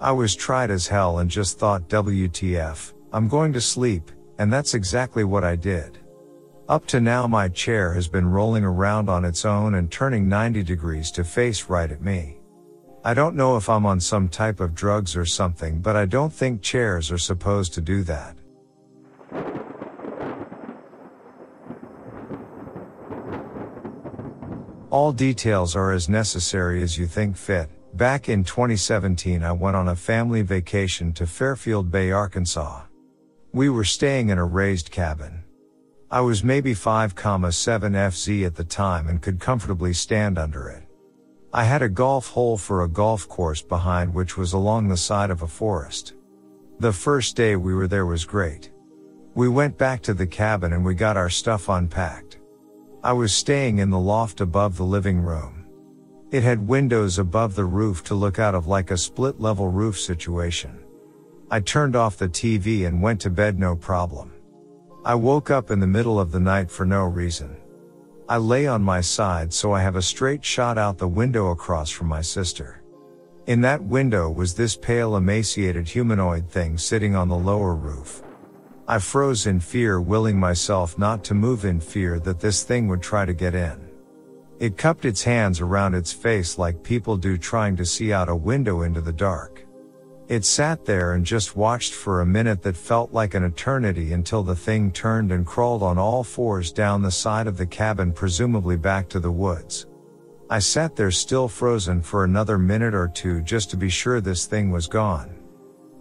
I was tried as hell and just thought WTF, I'm going to sleep, and that's exactly what I did. Up to now my chair has been rolling around on its own and turning 90 degrees to face right at me. I don't know if I'm on some type of drugs or something, but I don't think chairs are supposed to do that. All details are as necessary as you think fit. Back in 2017, I went on a family vacation to Fairfield Bay, Arkansas. We were staying in a raised cabin. I was maybe 5,7 FZ at the time and could comfortably stand under it. I had a golf hole for a golf course behind which was along the side of a forest. The first day we were there was great. We went back to the cabin and we got our stuff unpacked. I was staying in the loft above the living room. It had windows above the roof to look out of like a split level roof situation. I turned off the TV and went to bed no problem. I woke up in the middle of the night for no reason. I lay on my side so I have a straight shot out the window across from my sister. In that window was this pale emaciated humanoid thing sitting on the lower roof. I froze in fear willing myself not to move in fear that this thing would try to get in. It cupped its hands around its face like people do trying to see out a window into the dark. It sat there and just watched for a minute that felt like an eternity until the thing turned and crawled on all fours down the side of the cabin presumably back to the woods. I sat there still frozen for another minute or two just to be sure this thing was gone.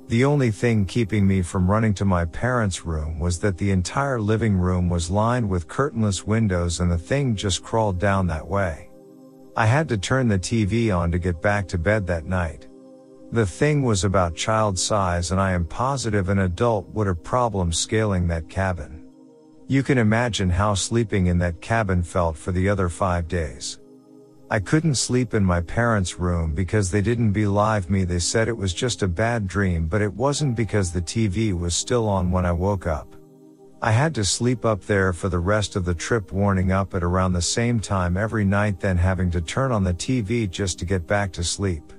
The only thing keeping me from running to my parents' room was that the entire living room was lined with curtainless windows and the thing just crawled down that way. I had to turn the TV on to get back to bed that night. The thing was about child size and I am positive an adult would have problems scaling that cabin. You can imagine how sleeping in that cabin felt for the other five days. I couldn't sleep in my parents' room because they didn't believe me. They said it was just a bad dream, but it wasn't because the TV was still on when I woke up. I had to sleep up there for the rest of the trip, warning up at around the same time every night, then having to turn on the TV just to get back to sleep.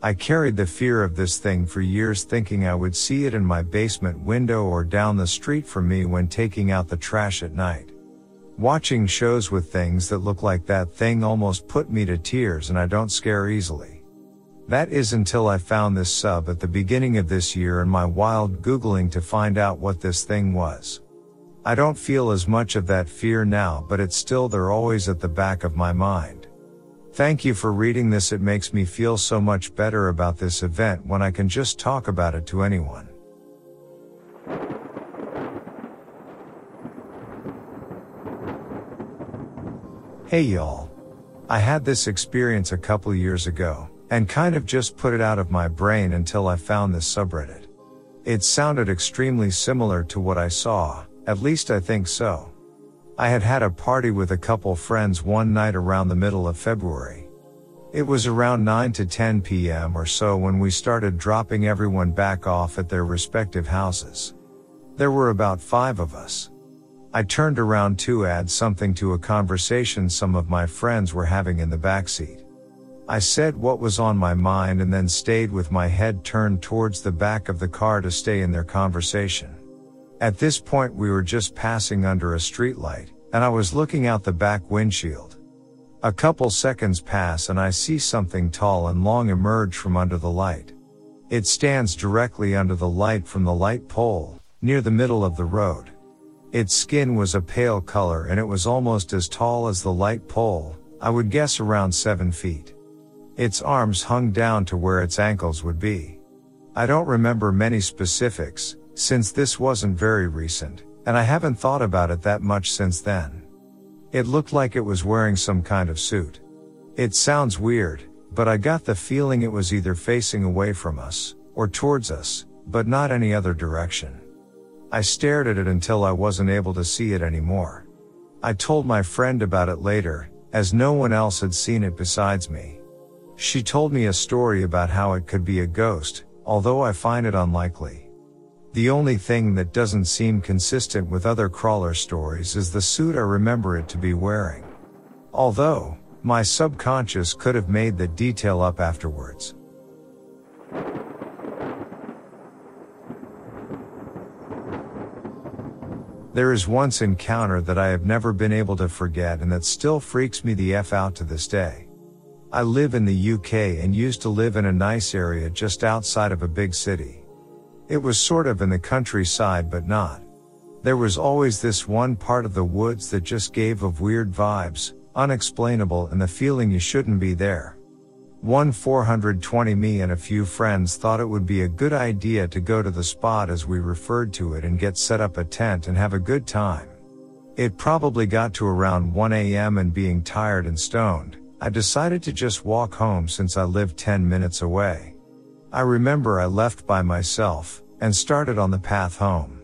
I carried the fear of this thing for years thinking I would see it in my basement window or down the street from me when taking out the trash at night. Watching shows with things that look like that thing almost put me to tears and I don't scare easily. That is until I found this sub at the beginning of this year and my wild Googling to find out what this thing was. I don't feel as much of that fear now, but it's still there always at the back of my mind. Thank you for reading this. It makes me feel so much better about this event when I can just talk about it to anyone. Hey y'all. I had this experience a couple years ago, and kind of just put it out of my brain until I found this subreddit. It sounded extremely similar to what I saw, at least I think so. I had had a party with a couple friends one night around the middle of February. It was around 9 to 10 p.m. or so when we started dropping everyone back off at their respective houses. There were about five of us. I turned around to add something to a conversation some of my friends were having in the backseat. I said what was on my mind and then stayed with my head turned towards the back of the car to stay in their conversation. At this point we were just passing under a streetlight, and I was looking out the back windshield. A couple seconds pass and I see something tall and long emerge from under the light. It stands directly under the light from the light pole, near the middle of the road. Its skin was a pale color and it was almost as tall as the light pole, I would guess around 7 feet. Its arms hung down to where its ankles would be. I don't remember many specifics, since this wasn't very recent, and I haven't thought about it that much since then. It looked like it was wearing some kind of suit. It sounds weird, but I got the feeling it was either facing away from us, or towards us, but not any other direction. I stared at it until I wasn't able to see it anymore. I told my friend about it later, as no one else had seen it besides me. She told me a story about how it could be a ghost, although I find it unlikely. The only thing that doesn't seem consistent with other crawler stories is the suit I remember it to be wearing. Although, my subconscious could have made the detail up afterwards. There is once encounter that I have never been able to forget and that still freaks me the F out to this day. I live in the UK and used to live in a nice area just outside of a big city. It was sort of in the countryside but not. There was always this one part of the woods that just gave of weird vibes, unexplainable and the feeling you shouldn't be there. One 420 me and a few friends thought it would be a good idea to go to the spot as we referred to it and get set up a tent and have a good time. It probably got to around 1 a.m. and being tired and stoned, I decided to just walk home since I lived 10 minutes away. I remember I left by myself and started on the path home.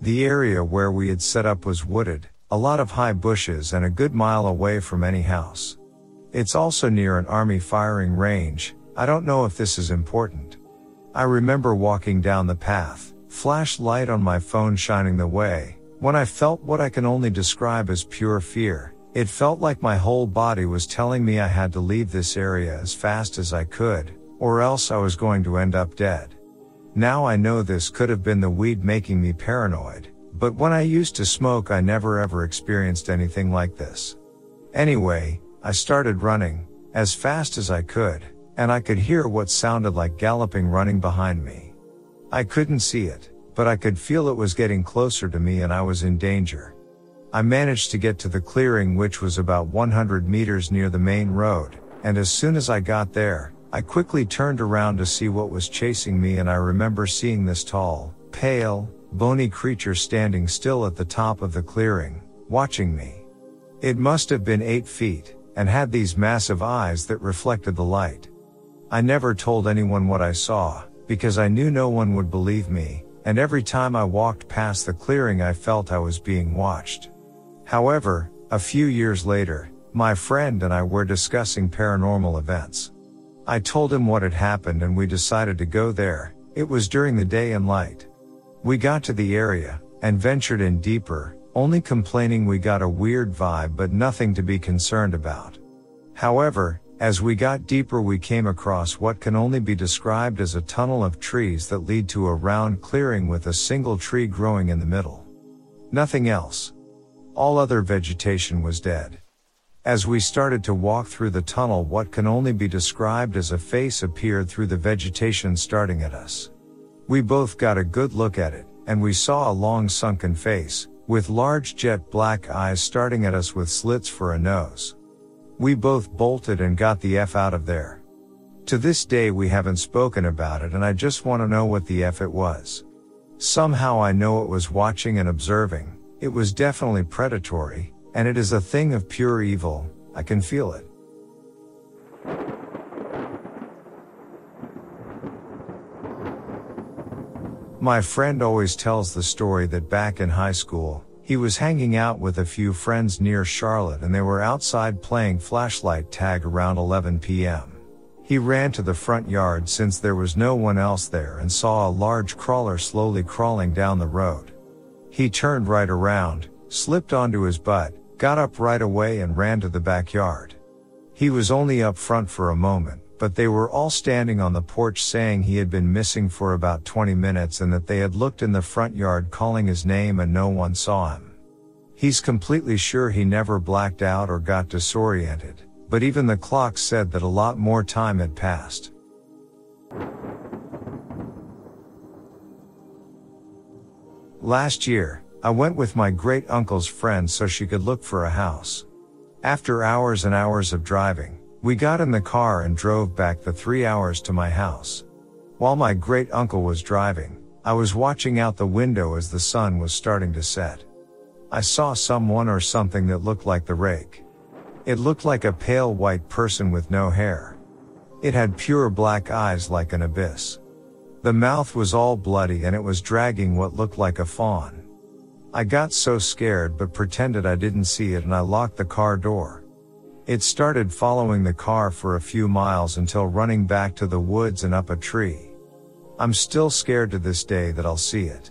The area where we had set up was wooded, a lot of high bushes and a good mile away from any house. It's also near an army firing range. I don't know if this is important. I remember walking down the path, flashlight on my phone shining the way, when I felt what I can only describe as pure fear. It felt like my whole body was telling me I had to leave this area as fast as I could, or else I was going to end up dead. Now I know this could have been the weed making me paranoid, but when I used to smoke I never ever experienced anything like this. Anyway, I started running, as fast as I could, and I could hear what sounded like galloping running behind me. I couldn't see it, but I could feel it was getting closer to me and I was in danger. I managed to get to the clearing which was about 100 meters near the main road, and as soon as I got there, I quickly turned around to see what was chasing me and I remember seeing this tall, pale, bony creature standing still at the top of the clearing, watching me. It must have been eight feet, and had these massive eyes that reflected the light. I never told anyone what I saw, because I knew no one would believe me, and every time I walked past the clearing I felt I was being watched. However, a few years later, my friend and I were discussing paranormal events. I told him what had happened and we decided to go there. It was during the day and light. We got to the area and ventured in deeper, only complaining we got a weird vibe but nothing to be concerned about. However, as we got deeper we came across what can only be described as a tunnel of trees that lead to a round clearing with a single tree growing in the middle. Nothing else. All other vegetation was dead. As we started to walk through the tunnel what can only be described as a face appeared through the vegetation starting at us. We both got a good look at it, and we saw a long sunken face, with large jet black eyes starting at us with slits for a nose. We both bolted and got the F out of there. To this day we haven't spoken about it and I just want to know what the F it was. Somehow I know it was watching and observing, it was definitely predatory, and it is a thing of pure evil, I can feel it. My friend always tells the story that back in high school, he was hanging out with a few friends near Charlotte and they were outside playing flashlight tag around 11 p.m. He ran to the front yard since there was no one else there and saw a large crawler slowly crawling down the road. He turned right around, slipped onto his butt, got up right away and ran to the backyard. He was only up front for a moment, but they were all standing on the porch saying he had been missing for about 20 minutes and that they had looked in the front yard calling his name and no one saw him. He's completely sure he never blacked out or got disoriented, but even the clock said that a lot more time had passed. Last year, I went with my great uncle's friend so she could look for a house. After hours and hours of driving, we got in the car and drove back the three hours to my house. While my great uncle was driving, I was watching out the window as the sun was starting to set. I saw someone or something that looked like the rake. It looked like a pale white person with no hair. It had pure black eyes like an abyss. The mouth was all bloody and it was dragging what looked like a fawn. I got so scared but pretended I didn't see it and I locked the car door. It started following the car for a few miles until running back to the woods and up a tree. I'm still scared to this day that I'll see it.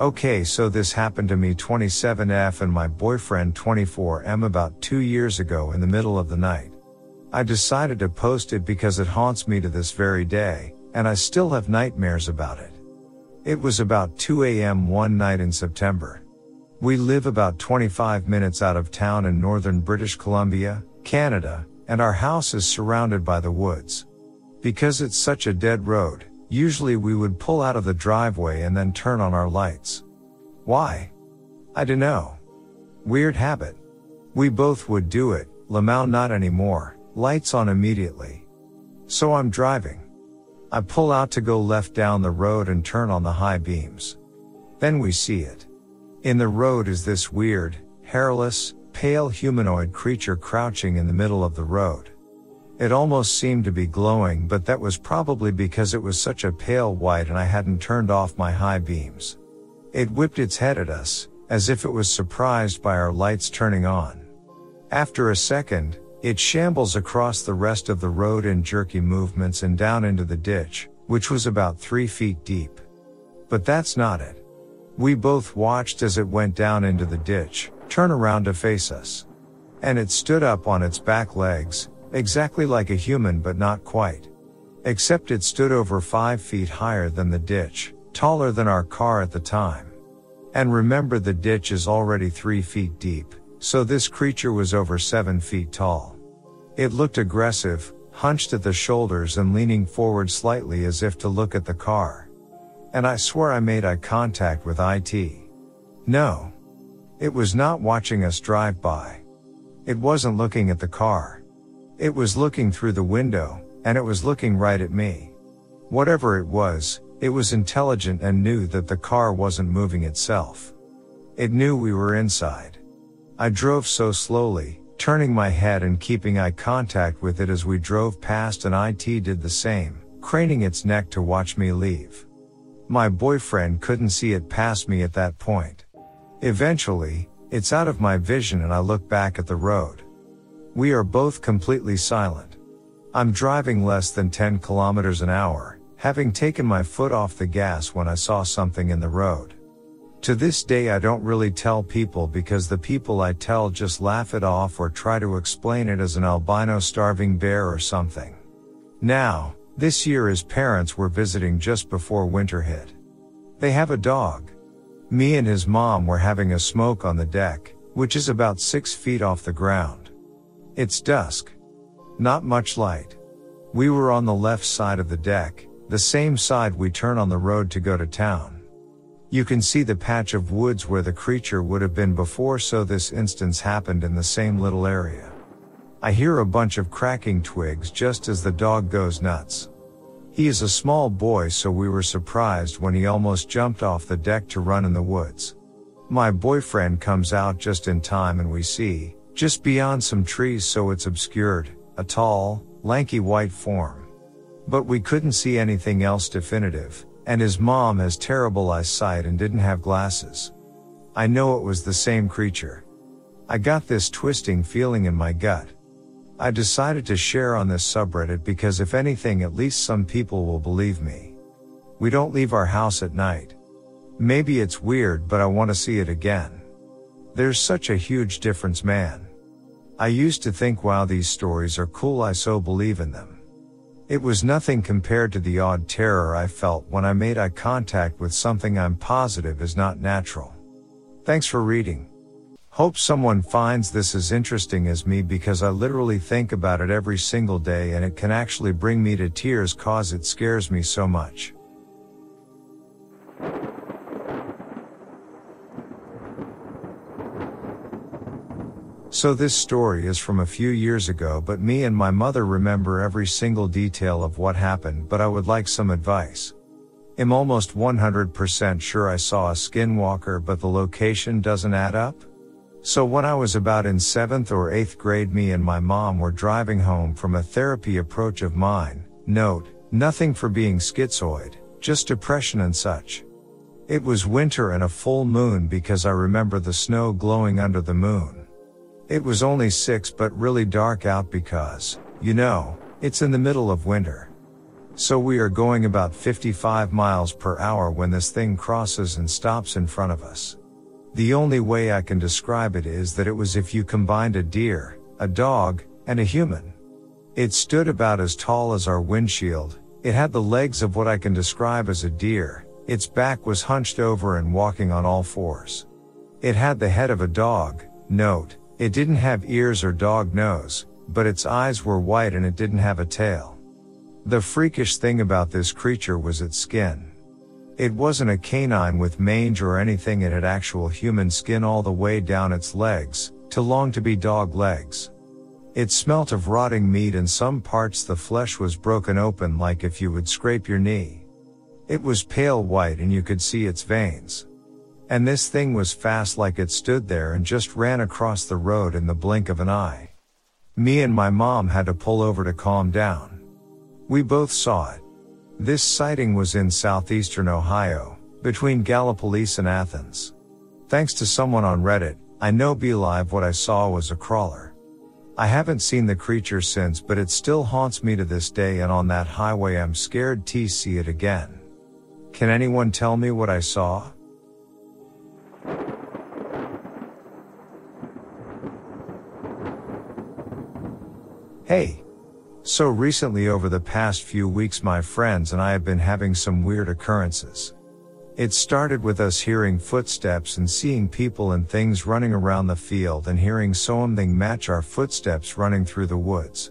Okay, so this happened to me 27F and my boyfriend 24M about two years ago in the middle of the night. I decided to post it because it haunts me to this very day, and I still have nightmares about it. It was about 2 a.m. one night in September. We live about 25 minutes out of town in northern British Columbia, Canada, and our house is surrounded by the woods. Because it's such a dead road, usually we would pull out of the driveway and then turn on our lights. Why? I dunno. Weird habit. We both would do it, Lamau not anymore, lights on immediately. So I'm driving. I pull out to go left down the road and turn on the high beams. Then we see it. In the road is this weird, hairless, pale humanoid creature crouching in the middle of the road. It almost seemed to be glowing, but that was probably because it was such a pale white and I hadn't turned off my high beams. It whipped its head at us, as if it was surprised by our lights turning on. After a second, it shambles across the rest of the road in jerky movements and down into the ditch, which was about three feet deep. But that's not it. We both watched as it went down into the ditch, turn around to face us. And it stood up on its back legs, exactly like a human but not quite. Except it stood over five feet higher than the ditch, taller than our car at the time. And remember the ditch is already three feet deep, so this creature was over 7 feet tall. It looked aggressive, hunched at the shoulders and leaning forward slightly as if to look at the car. And I swear I made eye contact with IT. No. It was not watching us drive by. It wasn't looking at the car. It was looking through the window, and it was looking right at me. Whatever it was, it was intelligent and knew that the car wasn't moving itself. It knew we were inside. I drove so slowly, turning my head and keeping eye contact with it as we drove past and IT did the same, craning its neck to watch me leave. My boyfriend couldn't see it past me at that point. Eventually, it's out of my vision and I look back at the road. We are both completely silent. I'm driving less than 10 kilometers an hour, having taken my foot off the gas when I saw something in the road. To this day I don't really tell people because the people I tell just laugh it off or try to explain it as an albino starving bear or something. Now, this year his parents were visiting just before winter hit. They have a dog. Me and his mom were having a smoke on the deck, which is about six feet off the ground. It's dusk. Not much light. We were on the left side of the deck, the same side we turn on the road to go to town. You can see the patch of woods where the creature would have been before so this instance happened in the same little area. I hear a bunch of cracking twigs just as the dog goes nuts. He is a small boy so we were surprised when he almost jumped off the deck to run in the woods. My boyfriend comes out just in time and we see, just beyond some trees so it's obscured, a tall, lanky white form. But we couldn't see anything else definitive, and his mom has terrible eyesight and didn't have glasses. I know it was the same creature. I got this twisting feeling in my gut. I decided to share on this subreddit because if anything at least some people will believe me. We don't leave our house at night. Maybe it's weird but I want to see it again. There's such a huge difference man. I used to think wow these stories are cool I so believe in them. It was nothing compared to the odd terror I felt when I made eye contact with something I'm positive is not natural. Thanks for reading. Hope someone finds this as interesting as me because I literally think about it every single day and it can actually bring me to tears cause it scares me so much. So this story is from a few years ago, but me and my mother remember every single detail of what happened, but I would like some advice. I'm almost 100% sure I saw a skinwalker, but the location doesn't add up. So when I was about in 7th or 8th grade, me and my mom were driving home from a therapy approach of mine. Note, nothing for being schizoid, just depression and such. It was winter and a full moon because I remember the snow glowing under the moon. It was only six but really dark out because, you know, it's in the middle of winter. So we are going about 55 miles per hour when this thing crosses and stops in front of us. The only way I can describe it is that it was if you combined a deer, a dog, and a human. It stood about as tall as our windshield, it had the legs of what I can describe as a deer, its back was hunched over and walking on all fours. It had the head of a dog, note, it didn't have ears or dog nose, but its eyes were white and it didn't have a tail. The freakish thing about this creature was its skin. It wasn't a canine with mange or anything, it had actual human skin all the way down its legs, too long to be dog legs. It smelt of rotting meat and some parts the flesh was broken open like if you would scrape your knee. It was pale white and you could see its veins. And this thing was fast like it stood there and just ran across the road in the blink of an eye. Me and my mom had to pull over to calm down. We both saw it. This sighting was in southeastern Ohio, between Gallipolis and Athens. Thanks to someone on Reddit, I know BeLive what I saw was a crawler. I haven't seen the creature since but it still haunts me to this day and on that highway I'm scared to see it again. Can anyone tell me what I saw? Hey. So recently over the past few weeks my friends and I have been having some weird occurrences. It started with us hearing footsteps and seeing people and things running around the field and hearing something match our footsteps running through the woods.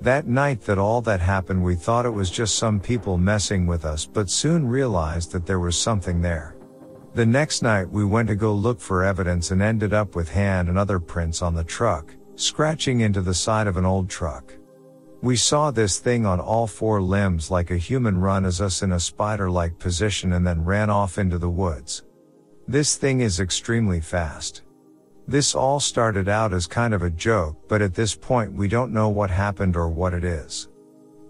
That night that all that happened we thought it was just some people messing with us but soon realized that there was something there. The next night we went to go look for evidence and ended up with hand and other prints on the truck, scratching into the side of an old truck. We saw this thing on all four limbs like a human run as us in a spider-like position and then ran off into the woods. This thing is extremely fast. This all started out as kind of a joke, but at this point we don't know what happened or what it is.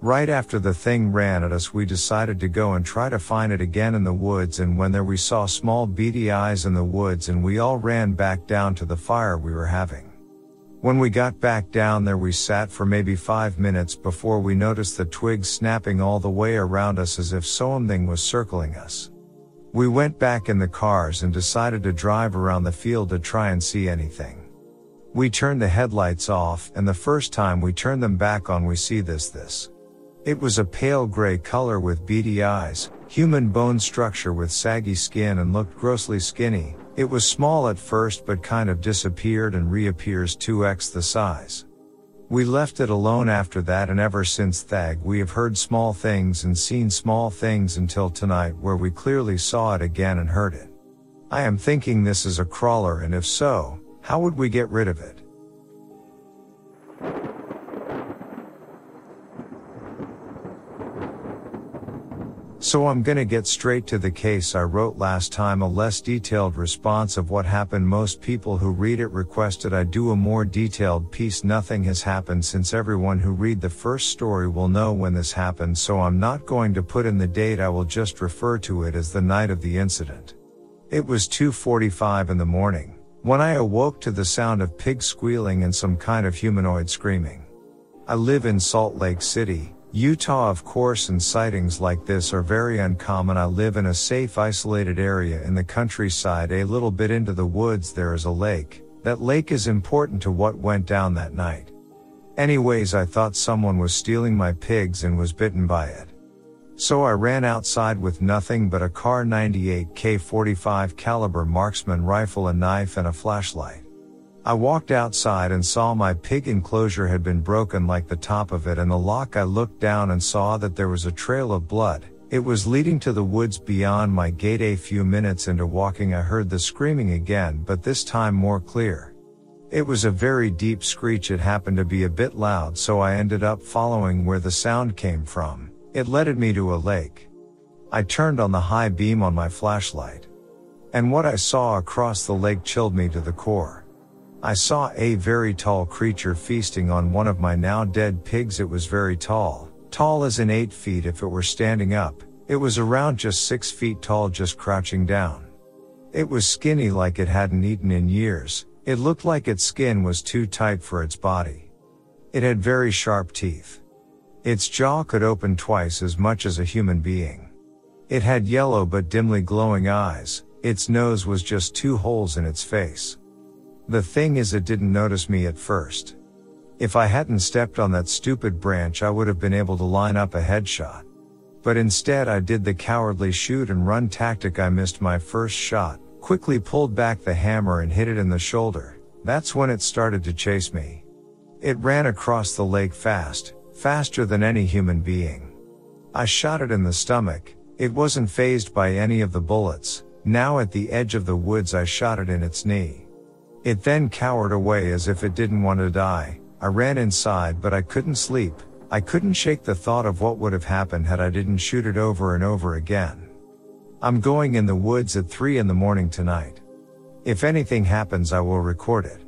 Right after the thing ran at us, we decided to go and try to find it again in the woods. And when there we saw small beady eyes in the woods and we all ran back down to the fire we were having. When we got back down there, we sat for maybe five minutes before we noticed the twigs snapping all the way around us as if something was circling us. We went back in the cars and decided to drive around the field to try and see anything. We turned the headlights off and the first time we turn them back on we see this this. It was a pale gray color with beady eyes, human bone structure with saggy skin and looked grossly skinny, it was small at first but kind of disappeared and reappears 2x the size. We left it alone after that and ever since Thag we have heard small things and seen small things until tonight where we clearly saw it again and heard it. I am thinking this is a crawler and if so, how would we get rid of it? So I'm gonna get straight to the case I wrote last time a less detailed response of what happened most people who read it requested I do a more detailed piece nothing has happened since everyone who read the first story will know when this happened so I'm not going to put in the date I will just refer to it as the night of the incident. It was 2.45 in the morning, when I awoke to the sound of pigs squealing and some kind of humanoid screaming. I live in Salt Lake City, Utah of course and sightings like this are very uncommon. I live in a safe isolated area in the countryside a little bit into the woods there is a lake. That lake is important to what went down that night. Anyways I thought someone was stealing my pigs and was bitten by it. So I ran outside with nothing but a Kar 98K 45 caliber marksman rifle, a knife and a flashlight. I walked outside and saw my pig enclosure had been broken like the top of it and the lock. I looked down and saw that there was a trail of blood. It was leading to the woods beyond my gate. A few minutes into walking, I heard the screaming again, but this time more clear. It was a very deep screech. It happened to be a bit loud, so I ended up following where the sound came from. It led me to a lake. I turned on the high beam on my flashlight. And what I saw across the lake chilled me to the core. I saw a very tall creature feasting on one of my now dead pigs. It was very tall, tall as in 8 feet if it were standing up. It was around just 6 feet tall just crouching down. It was skinny like it hadn't eaten in years. It looked like its skin was too tight for its body. It had very sharp teeth. Its jaw could open twice as much as a human being. It had yellow but dimly glowing eyes. Its nose was just two holes in its face. The thing is it didn't notice me at first. If I hadn't stepped on that stupid branch I would have been able to line up a headshot. But instead I did the cowardly shoot and run tactic I missed my first shot, quickly pulled back the hammer and hit it in the shoulder. That's when it started to chase me. It ran across the lake fast, faster than any human being. I shot it in the stomach, it wasn't phased by any of the bullets, now at the edge of the woods I shot it in its knee. It then cowered away as if it didn't want to die. I ran inside but I couldn't sleep. I couldn't shake the thought of what would have happened had I didn't shoot it over and over again. I'm going in the woods at 3 in the morning tonight. If anything happens I will record it.